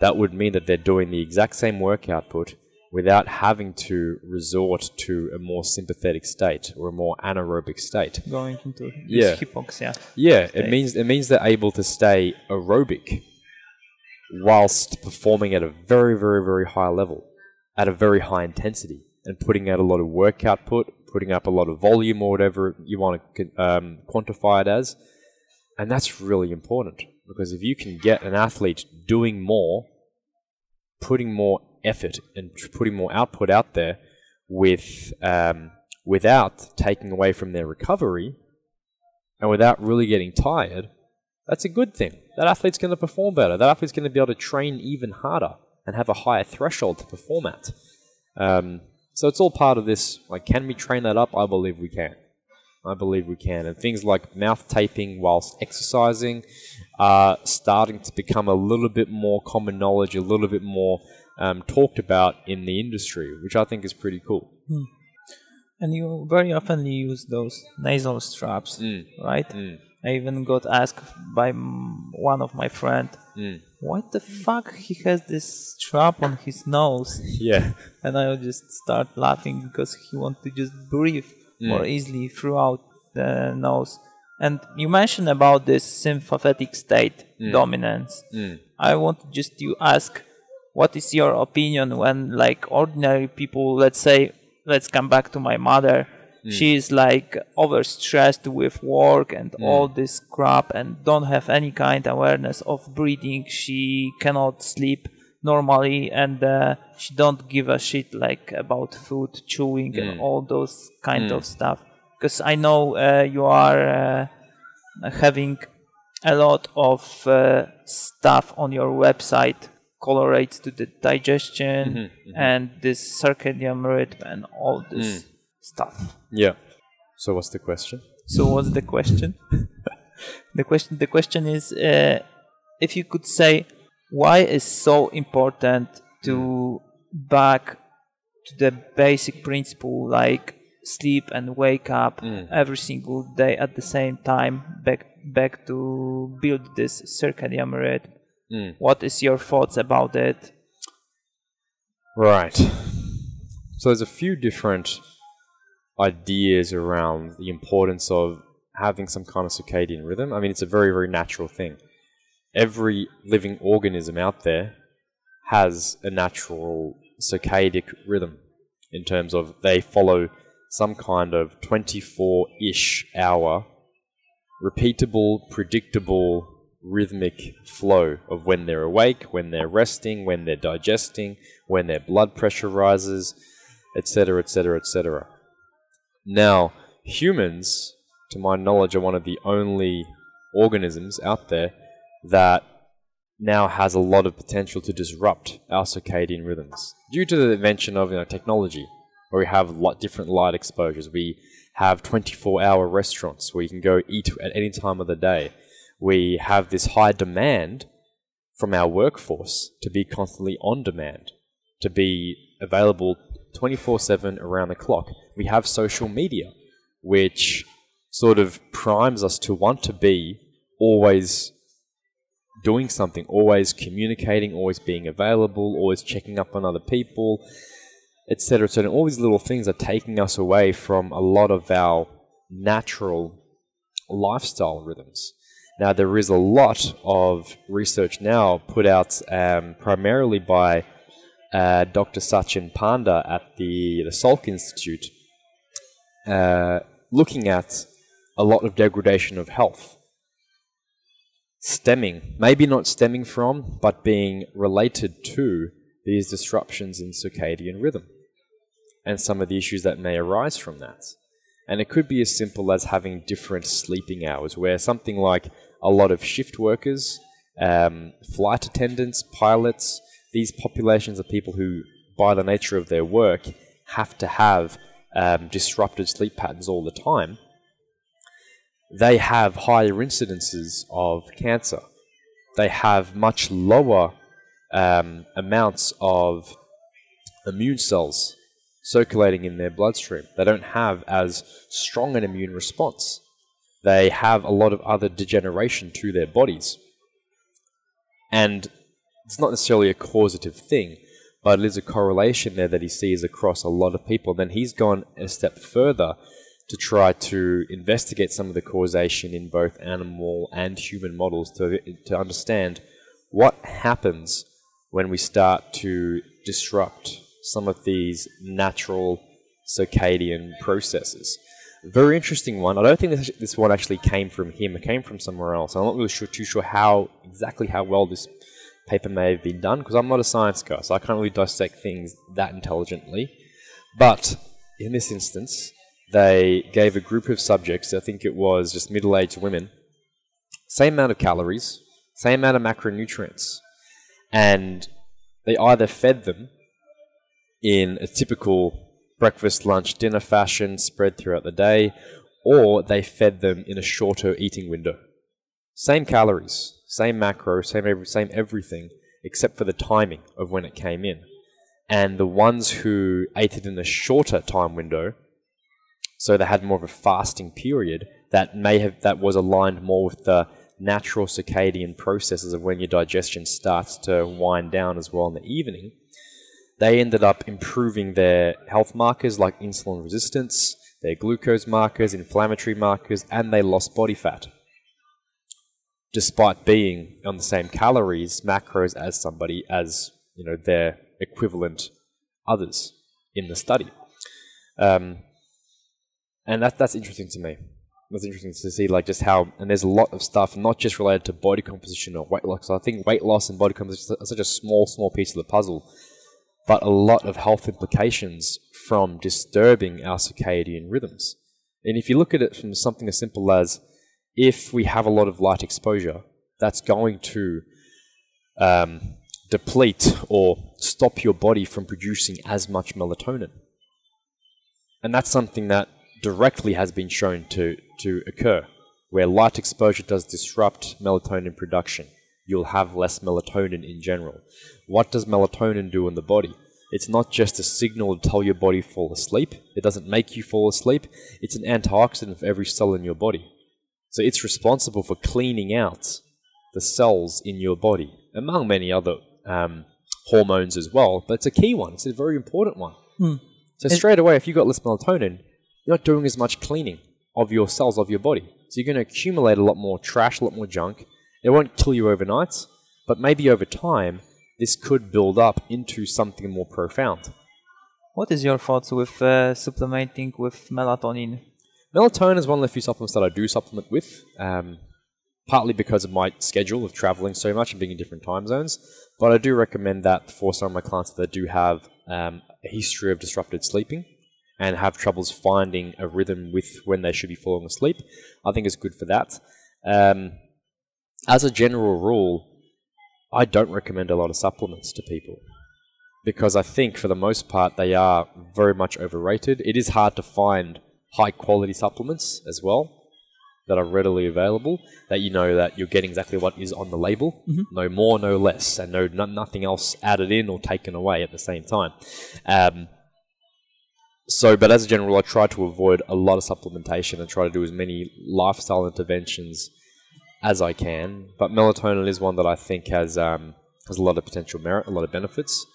that would mean that they're doing the exact same work output without having to resort to a more sympathetic state or a more anaerobic state. Going into yeah. hypoxia. Yeah, state. it means it means they're able to stay aerobic whilst performing at a very, very, very high level, at a very high intensity, and putting out a lot of work output, putting up a lot of volume or whatever you want to um, quantify it as. And that's really important because if you can get an athlete doing more, putting more effort and putting more output out there with um, without taking away from their recovery and without really getting tired, that's a good thing. That athlete's going to perform better. That athlete's going to be able to train even harder and have a higher threshold to perform at. Um, so it's all part of this. Like, can we train that up? I believe we can. I believe we can. And things like mouth taping whilst exercising are starting to become a little bit more common knowledge, a little bit more um, talked about in the industry, which I think is pretty cool. Hmm. And you very often use those nasal straps, Mm. right? Mm. I even got asked by mm, one of my friend, Mm. "What the fuck? He has this strap on his nose," Yeah. and I would just start laughing because he want to just breathe more easily throughout the nose. And you mentioned about this sympathetic state dominance. Mm. I want just to ask, what is your opinion when like ordinary people, let's say, let's come back to my mother. She is like overstressed with work and all this crap and don't have any kind awareness of breathing. She cannot sleep normally and uh, she don't give a shit like about food, chewing and all those kind of stuff. Because I know uh, you are uh, having a lot of uh, stuff on your website correlates to the digestion mm-hmm, mm-hmm. and this circadian rhythm and all this mm. stuff. Yeah. So what's the question? So what's the question? the question the question is uh, if you could say why is so important to mm. back to the basic principle like sleep and wake up mm. every single day at the same time back back to build this circadian rhythm. Mm. What is your thoughts about it? Right. So there's a few different ideas around the importance of having some kind of circadian rhythm. I mean, it's a very, very natural thing. Every living organism out there has a natural circadian rhythm in terms of they follow some kind of 24 ish hour repeatable, predictable, rhythmic flow of when they're awake, when they're resting, when they're digesting, when their blood pressure rises, etc., etc., etc. Now, humans, to my knowledge, are one of the only organisms out there that now has a lot of potential to disrupt our circadian rhythms due to the invention of you know, technology, where we have lot different light exposures. We have 24-hour restaurants where you can go eat at any time of the day. We have this high demand from our workforce to be constantly on demand, to be available 24 7 around the clock. We have social media, which sort of primes us to want to be always doing something, always communicating, always being available, always checking up on other people, etc. So all these little things are taking us away from a lot of our natural lifestyle rhythms. Now, there is a lot of research now put out um, primarily by uh, Dr. Sachin Panda at the, the Salk Institute, uh, looking at a lot of degradation of health. Stemming, maybe not stemming from, but being related to these disruptions in circadian rhythm and some of the issues that may arise from that. And it could be as simple as having different sleeping hours, where something like a lot of shift workers, um, flight attendants, pilots, these populations of people who, by the nature of their work, have to have um, disrupted sleep patterns all the time, they have higher incidences of cancer. They have much lower um, amounts of immune cells circulating in their bloodstream. They don't have as strong an immune response. They have a lot of other degeneration to their bodies. And it's not necessarily a causative thing, but is a correlation there that he sees across a lot of people. Then he's gone a step further to try to investigate some of the causation in both animal and human models to, to understand what happens when we start to disrupt some of these natural circadian processes. Very interesting one. I don't think this, this one actually came from him. It came from somewhere else. I'm not really sure, too sure how exactly how well this paper may have been done because I'm not a science guy, so I can't really dissect things that intelligently. But in this instance, they gave a group of subjects, I think it was just middle aged women, same amount of calories, same amount of macronutrients, and they either fed them in a typical breakfast, lunch, dinner fashion spread throughout the day, or they fed them in a shorter eating window. Same calories, same macro, same every, same everything, except for the timing of when it came in. And the ones who ate it in a shorter time window, so they had more of a fasting period, that may have that was aligned more with the natural circadian processes of when your digestion starts to wind down as well in the evening. They ended up improving their health markers like insulin resistance, their glucose markers, inflammatory markers, and they lost body fat. Despite being on the same calories, macros as somebody as you know their equivalent others in the study. Um, and that, that's interesting to me. That's interesting to see, like just how, and there's a lot of stuff not just related to body composition or weight loss. I think weight loss and body composition are such a small, small piece of the puzzle, but a lot of health implications from disturbing our circadian rhythms. And if you look at it from something as simple as if we have a lot of light exposure, that's going to um, deplete or stop your body from producing as much melatonin. And that's something that directly has been shown to, to occur, where light exposure does disrupt melatonin production. You'll have less melatonin in general. What does melatonin do in the body? It's not just a signal to tell your body fall asleep. It doesn't make you fall asleep. It's an antioxidant of every cell in your body. So it's responsible for cleaning out the cells in your body, among many other um, hormones as well. But it's a key one. It's a very important one. Hmm. So straight away, if you've got less melatonin, you're not doing as much cleaning of your cells of your body. So you're going to accumulate a lot more trash, a lot more junk. It won't kill you overnight, but maybe over time, this could build up into something more profound. What is your thoughts with uh, supplementing with melatonin? Melatonin is one of the few supplements that I do supplement with, um, partly because of my schedule of traveling so much and being in different time zones. But I do recommend that for some of my clients that do have um, a history of disrupted sleeping and have troubles finding a rhythm with when they should be falling asleep. I think it's good for that. Um, as a general rule, I don't recommend a lot of supplements to people because I think for the most part they are very much overrated. It is hard to find high quality supplements as well that are readily available that you know that you're getting exactly what is on the label, Mhm. no more, no less, and no, no nothing else added in or taken away at the same time. Um, so, but as a general, I try to avoid a lot of supplementation and try to do as many lifestyle interventions as I can. But melatonin is one that I think has um, has a lot of potential merit, a lot of benefits,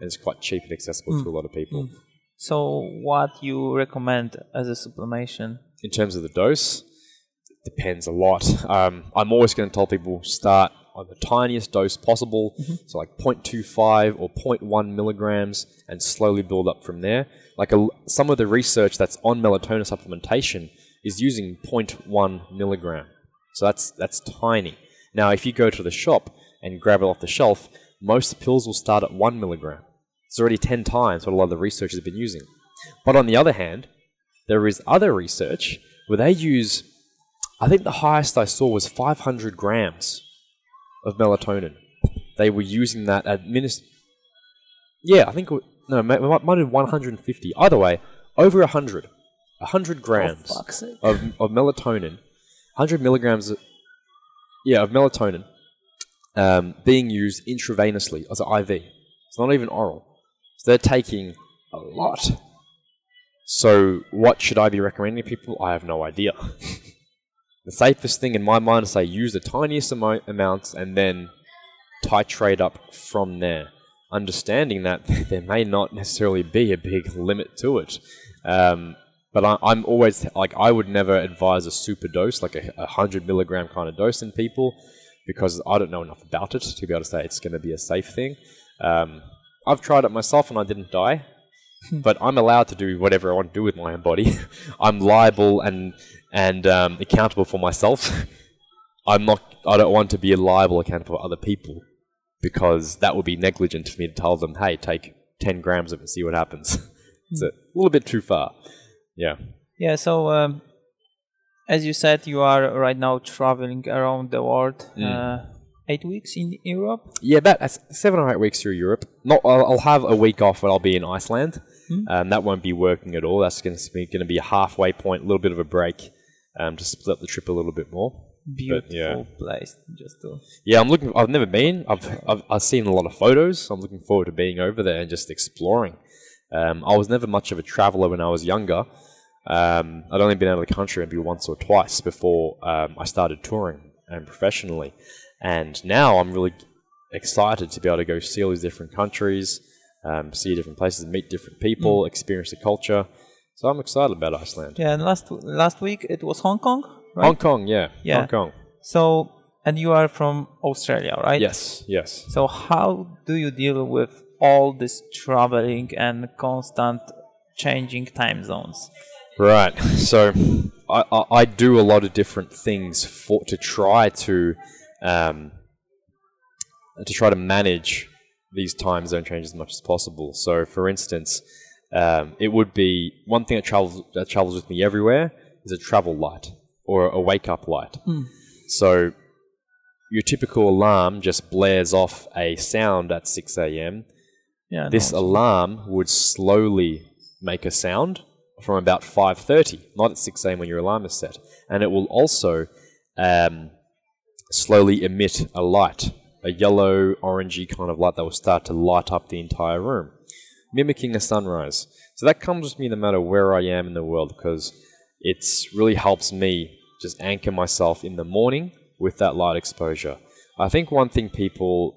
and it's quite cheap and accessible to a lot of people. So, what you recommend as a supplementation? In terms of the dose, it depends a lot. Um, I'm always going to tell people start on the tiniest dose possible, so like 0.25 or 0.1 milligrams, and slowly build up from there. Like a, some of the research that's on melatonin supplementation is using 0.1 milligram, so that's that's tiny. Now, if you go to the shop and grab it off the shelf, most pills will start at one milligram. It's already 10 times what a lot of the research has been using. But on the other hand, there is other research where they use, I think the highest I saw was 500 grams of melatonin. They were using that administ. Yeah, I think no, might, might have been 150. Either way, over 100, 100 grams sake. of, of melatonin, 100 milligrams, yeah, of melatonin um, being used intravenously as an IV. It's not even oral. So they're taking a lot. So what should I be recommending people? I have no idea. the safest thing in my mind is say use the tiniest amo- amounts and then titrate up from there. Understanding that there may not necessarily be a big limit to it. Um, but I, I'm always like I would never advise a super dose, like a, a hundred milligram kind of dose in people, because I don't know enough about it to be able to say it's going to be a safe thing. Um, I've tried it myself and I didn't die, but I'm allowed to do whatever I want to do with my own body. I'm liable and and um, accountable for myself. I'm not. I don't want to be liable, accountable for other people, because that would be negligent for me to tell them, "Hey, take ten grams of it, and see what happens." it's a little bit too far. Yeah. Yeah, so um, as you said, you are right now traveling around the world. Uh, eight weeks in Europe. Yeah, about uh, seven or eight weeks through Europe. Not, I'll, I'll have a week off when I'll be in Iceland. Um, that won't be working at all. That's going to be going to be a halfway point, a little bit of a break um, to split up the trip a little bit more. Beautiful yeah. place. Just to Yeah, I'm looking. I've never been. I've, I've I've seen a lot of photos. I'm looking forward to being over there and just exploring. Um, I was never much of a traveler when I was younger. Um, I'd only been out of the country maybe once or twice before um, I started touring and professionally. And now I'm really excited to be able to go see all these different countries, um, see different places, meet different people, experience the culture. So I'm excited about Iceland. yeah. And last last week it was Hong Kong, right? Hong Kong, yeah, Yeah. Hong Kong. So and you are from Australia, right? Yes, yes. So how do you deal with all this traveling and constant changing time zones? Right. So I, I, I do a lot of different things for to try to um, to try to manage these time zone changes as much as possible. So, for instance, um, it would be one thing that travels that travels with me everywhere is a travel light or a wake up light. So your typical alarm just blares off a sound at 6 a.m. Yeah. This no. alarm would slowly make a sound from about 5.30, not at 6 a.m. when your alarm is set. And it will also um, slowly emit a light, a yellow, orangey kind of light that will start to light up the entire room, mimicking a sunrise. So that comes with me no matter where I am in the world because it really helps me just anchor myself in the morning with that light exposure. I think one thing people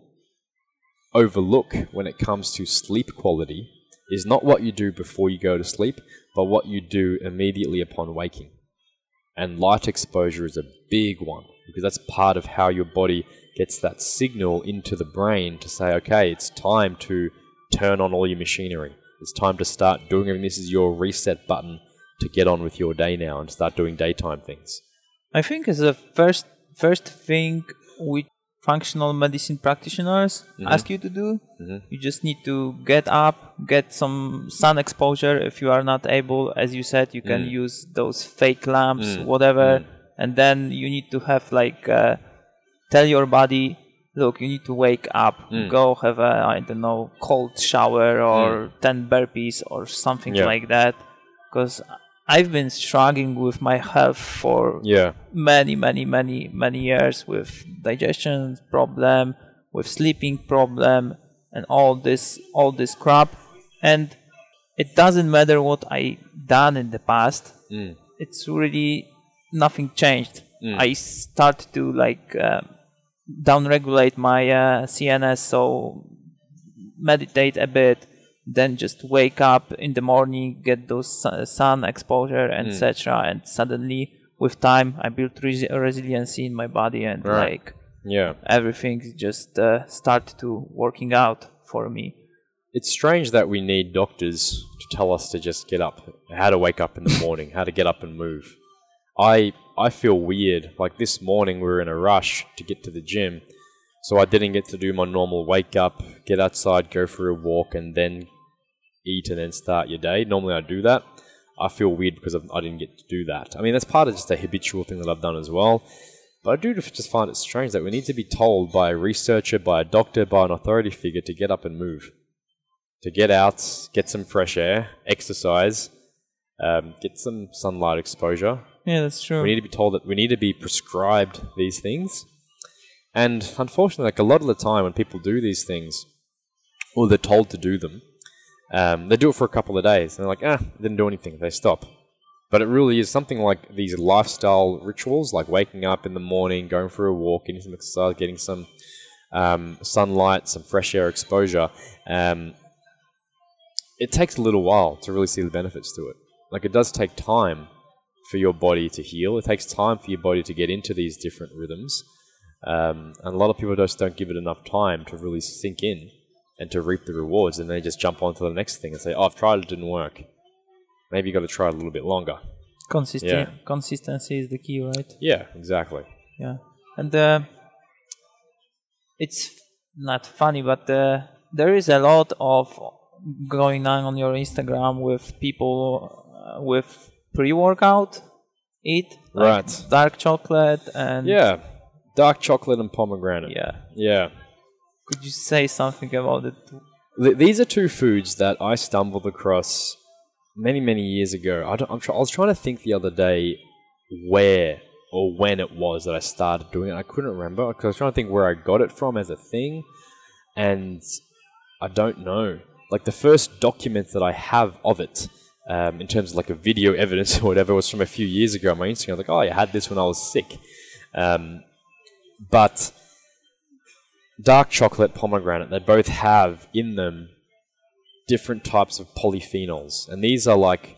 overlook when it comes to sleep quality is not what you do before you go to sleep, but what you do immediately upon waking. And light exposure is a big one because that's part of how your body gets that signal into the brain to say, okay, it's time to turn on all your machinery. It's time to start doing everything. This is your reset button to get on with your day now and start doing daytime things. I think is the first first thing which functional medicine practitioners mm-hmm. ask you to do. Mm-hmm. You just need to get up, get some sun exposure. If you are not able, as you said, you can mm. use those fake lamps, mm. whatever, mm. and then you need to have like uh, tell your body. Look, you need to wake up. Go have a I don't know cold shower or ten burpees or something Yeah. like that. Because I've been struggling with my health for Yeah. many many many many years with digestion problem with sleeping problem and all this all this crap and it doesn't matter what i done in the past Mm. it's really nothing changed i start to like uh, down regulate my uh, cns so meditate a bit then just wake up in the morning get those sun exposure etc and suddenly with time i built resi- resiliency in my body and Right. like Yeah. everything just uh, start to working out for me It's strange that we need doctors to tell us to just get up, how to wake up in the morning, how to get up and move. I I feel weird. Like this morning, we were in a rush to get to the gym, so I didn't get to do my normal wake up, get outside, go for a walk, and then eat and then start your day. Normally, I do that. I feel weird because I've, didn't get to do that. I mean, that's part of just a habitual thing that I've done as well. But I do just find it strange that we need to be told by a researcher, by a doctor, by an authority figure to get up and move to get out, get some fresh air, exercise, um, get some sunlight exposure. yeah that's true We need to be told that we need to be prescribed these things. And unfortunately, like a lot of the time when people do these things, or they're told to do them, um, they do it for a couple of days and they're like, ah, didn't do anything. They stop. But it really is something like these lifestyle rituals, like waking up in the morning, going for a walk, getting some exercise, getting some um, sunlight, some fresh air exposure. Um, it takes a little while to really see the benefits to it. Like it does take time for your body to heal. It takes time for your body to get into these different rhythms. Um, and a lot of people just don't give it enough time to really sink in and to reap the rewards. And they just jump on to the next thing and say, oh, I've tried it, didn't work. Maybe you got to try it a little bit longer. Consisten- Yeah. consistency is the key right Yeah, exactly. yeah and uh, it's not funny but uh, there is a lot of going on on your instagram with people uh, with pre-workout eat like Right. dark chocolate and Yeah, dark chocolate and pomegranate. yeah Yeah. Could you say something about it Th- These are two foods that I stumbled across many, many years ago. I, I'm try- I was trying to think the other day where or when it was that I started doing it. I couldn't remember because I was trying to think where I got it from as a thing, and I don't know. Like the first document that I have of it, um, in terms of like a video evidence or whatever, was from a few years ago on my Instagram. I was like, oh, I had this when I was sick. Um, but dark chocolate, pomegranate, they both have in them different types of polyphenols, and these are like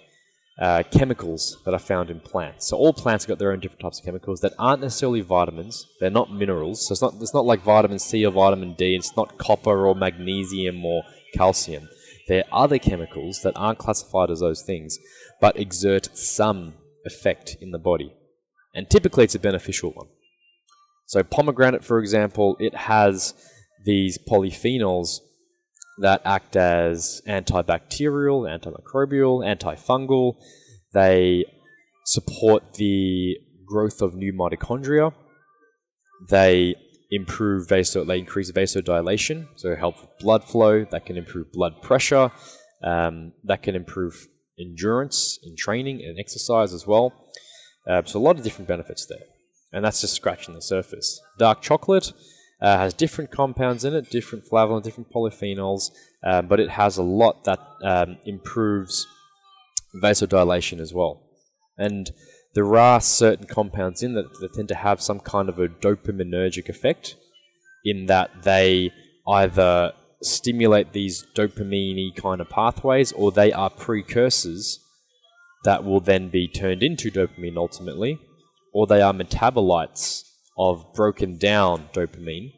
uh, chemicals that are found in plants. So all plants have got their own different types of chemicals that aren't necessarily vitamins. They're not minerals. So it's not it's not like vitamin C or vitamin D. It's not copper or magnesium or calcium. They're other chemicals that aren't classified as those things, but exert some effect in the body. And typically it's a beneficial one. So pomegranate, for example, it has these polyphenols that act as antibacterial, antimicrobial, antifungal. They support the growth of new mitochondria. They improve vaso, they increase vasodilation, so help with blood flow. That can improve blood pressure. Um, that can improve endurance in training and exercise as well. Uh, so a lot of different benefits there, and that's just scratching the surface. Dark chocolate uh, has different compounds in it, different flavonoids, different polyphenols, uh, but it has a lot that um, improves vasodilation as well. And there are certain compounds in that that tend to have some kind of a dopaminergic effect, in that they either stimulate these dopamine kind of pathways or they are precursors that will then be turned into dopamine ultimately, or they are metabolites of broken down dopamine.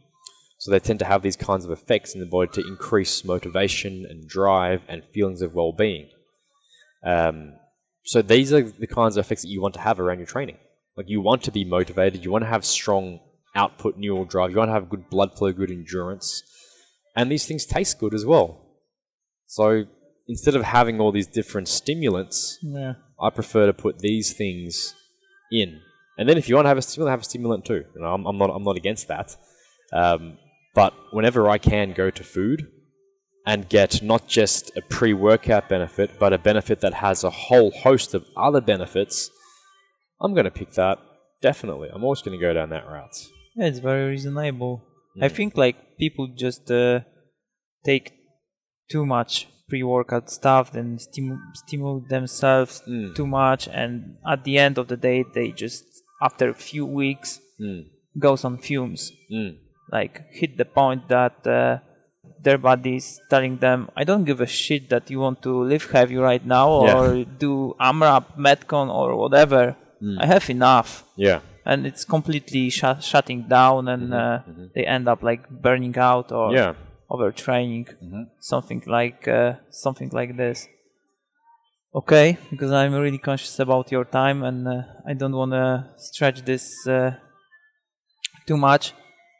So they tend to have these kinds of effects in the body to increase motivation and drive and feelings of well being. Um, so these are the kinds of effects that you want to have around your training. Like you want to be motivated, you want to have strong output neural drive, you want to have good blood flow, good endurance, and these things taste good as well. So instead of having all these different stimulants, Yeah. I prefer to put these things in. And then if you want to have a stimulant, have a stimulant too. You know, I'm, I'm not I'm not against that. Um, but whenever I can go to food and get not just a pre-workout benefit, but a benefit that has a whole host of other benefits, I'm going to pick that. Definitely, I'm always going to go down that route. Yeah, it's very reasonable. I think like people just uh, take too much pre-workout stuff, and stimu- stimulate themselves Mm. too much, and at the end of the day, they just after a few weeks Mm. goes on fumes. Mm. Like hit the point that uh, their body is telling them, "I don't give a shit that you want to live heavy right now Yeah. or do AMRAP, Metcon, or whatever. Mm. I have enough." Yeah. and it's completely shut shutting down and uh, they end up like burning out or Yeah. overtraining Mhm. something like uh, something like this okay because i'm really conscious about your time and uh, i don't want to stretch this uh, too much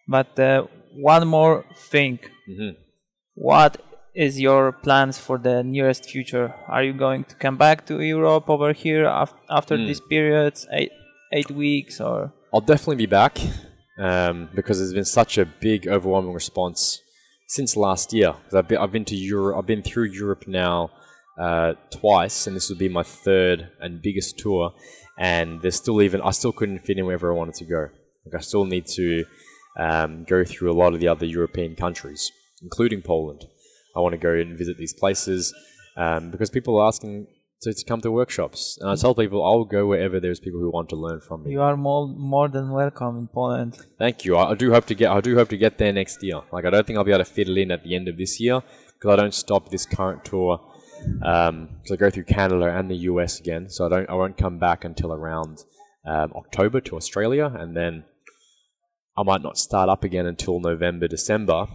but uh, one more thing. Hmm what is your plans for the nearest future? Are you going to come back to europe over here af- after these periods eight eight weeks or? I'll definitely be back um, because there's been such a big, overwhelming response since last year. I've been, I've been to Europe. I've been through Europe now uh, twice, and this will be my third and biggest tour. And there's still even I still couldn't fit in wherever I wanted to go. Like I still need to um, go through a lot of the other European countries, including Poland. I want to go and visit these places um, because people are asking to, to come to workshops, and I tell people I'll go wherever there's people who want to learn from me. You are more more than welcome in Poland. Thank you. I, I do hope to get. I do hope to get there next year. Like I don't think I'll be able to fit it in at the end of this year because I don't stop this current tour. Um, so I go through Canada and the US again. So I don't. I won't come back until around um, October to Australia, and then I might not start up again until November, December,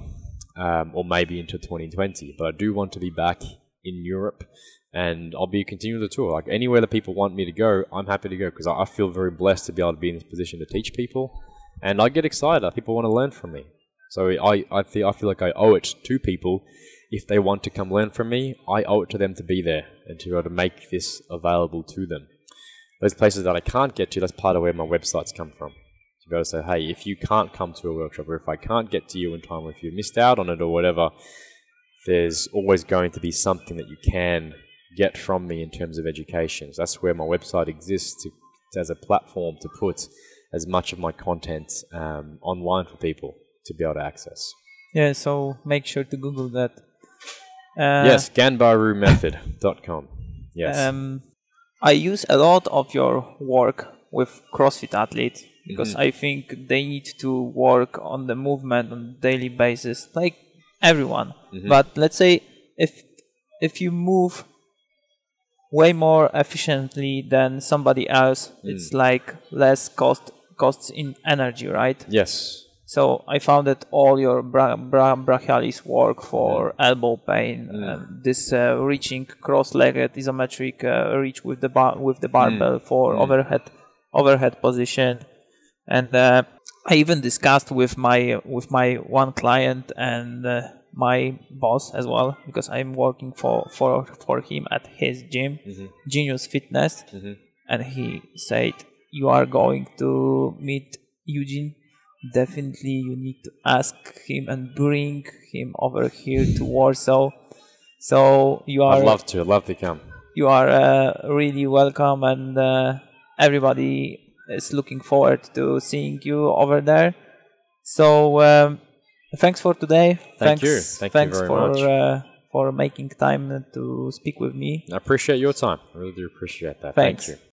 um, or maybe into 2020. But I do want to be back in Europe, and I'll be continuing the tour. Like anywhere that people want me to go, I'm happy to go because I, I feel very blessed to be able to be in this position to teach people, and I get excited. People want to learn from me, so I I I feel like I owe it to people. If they want to come learn from me, I owe it to them to be there and to be able to make this available to them. Those places that I can't get to, that's part of where my websites come from. To be able to say, hey, if you can't come to a workshop or if I can't get to you in time or if you missed out on it or whatever, there's always going to be something that you can get from me in terms of education. So that's where my website exists to, as a platform to put as much of my content um, online for people to be able to access. Yeah, so make sure to Google that. Uh, yes, ganbarumethod.com. Yes. Um, I use a lot of your work with CrossFit athletes because Mhm. I think they need to work on the movement on a daily basis, like everyone. Mhm. But let's say if if you move way more efficiently than somebody else, Mm. it's like less cost costs in energy, right? yes. So I found that all your bra- bra- brachialis work for elbow pain, Mm. and this uh, reaching cross-legged isometric uh, reach with the bar- with the barbell for Mm. overhead overhead position, and uh, I even discussed with my with my one client and uh, my boss as well because I'm working for for for him at his gym, Mhm. Genius Fitness, Mhm. and he said you are going to meet Eugene definitely you need to ask him and bring him over here to Warsaw so you are I'd love to. Love to come. you are uh, really welcome and uh, everybody is looking forward to seeing you over there so um, thanks for today Thank thanks you. Thank you thanks very for much. Uh, for making time to speak with me I appreciate your time. I really do appreciate that. Thanks. Thank you.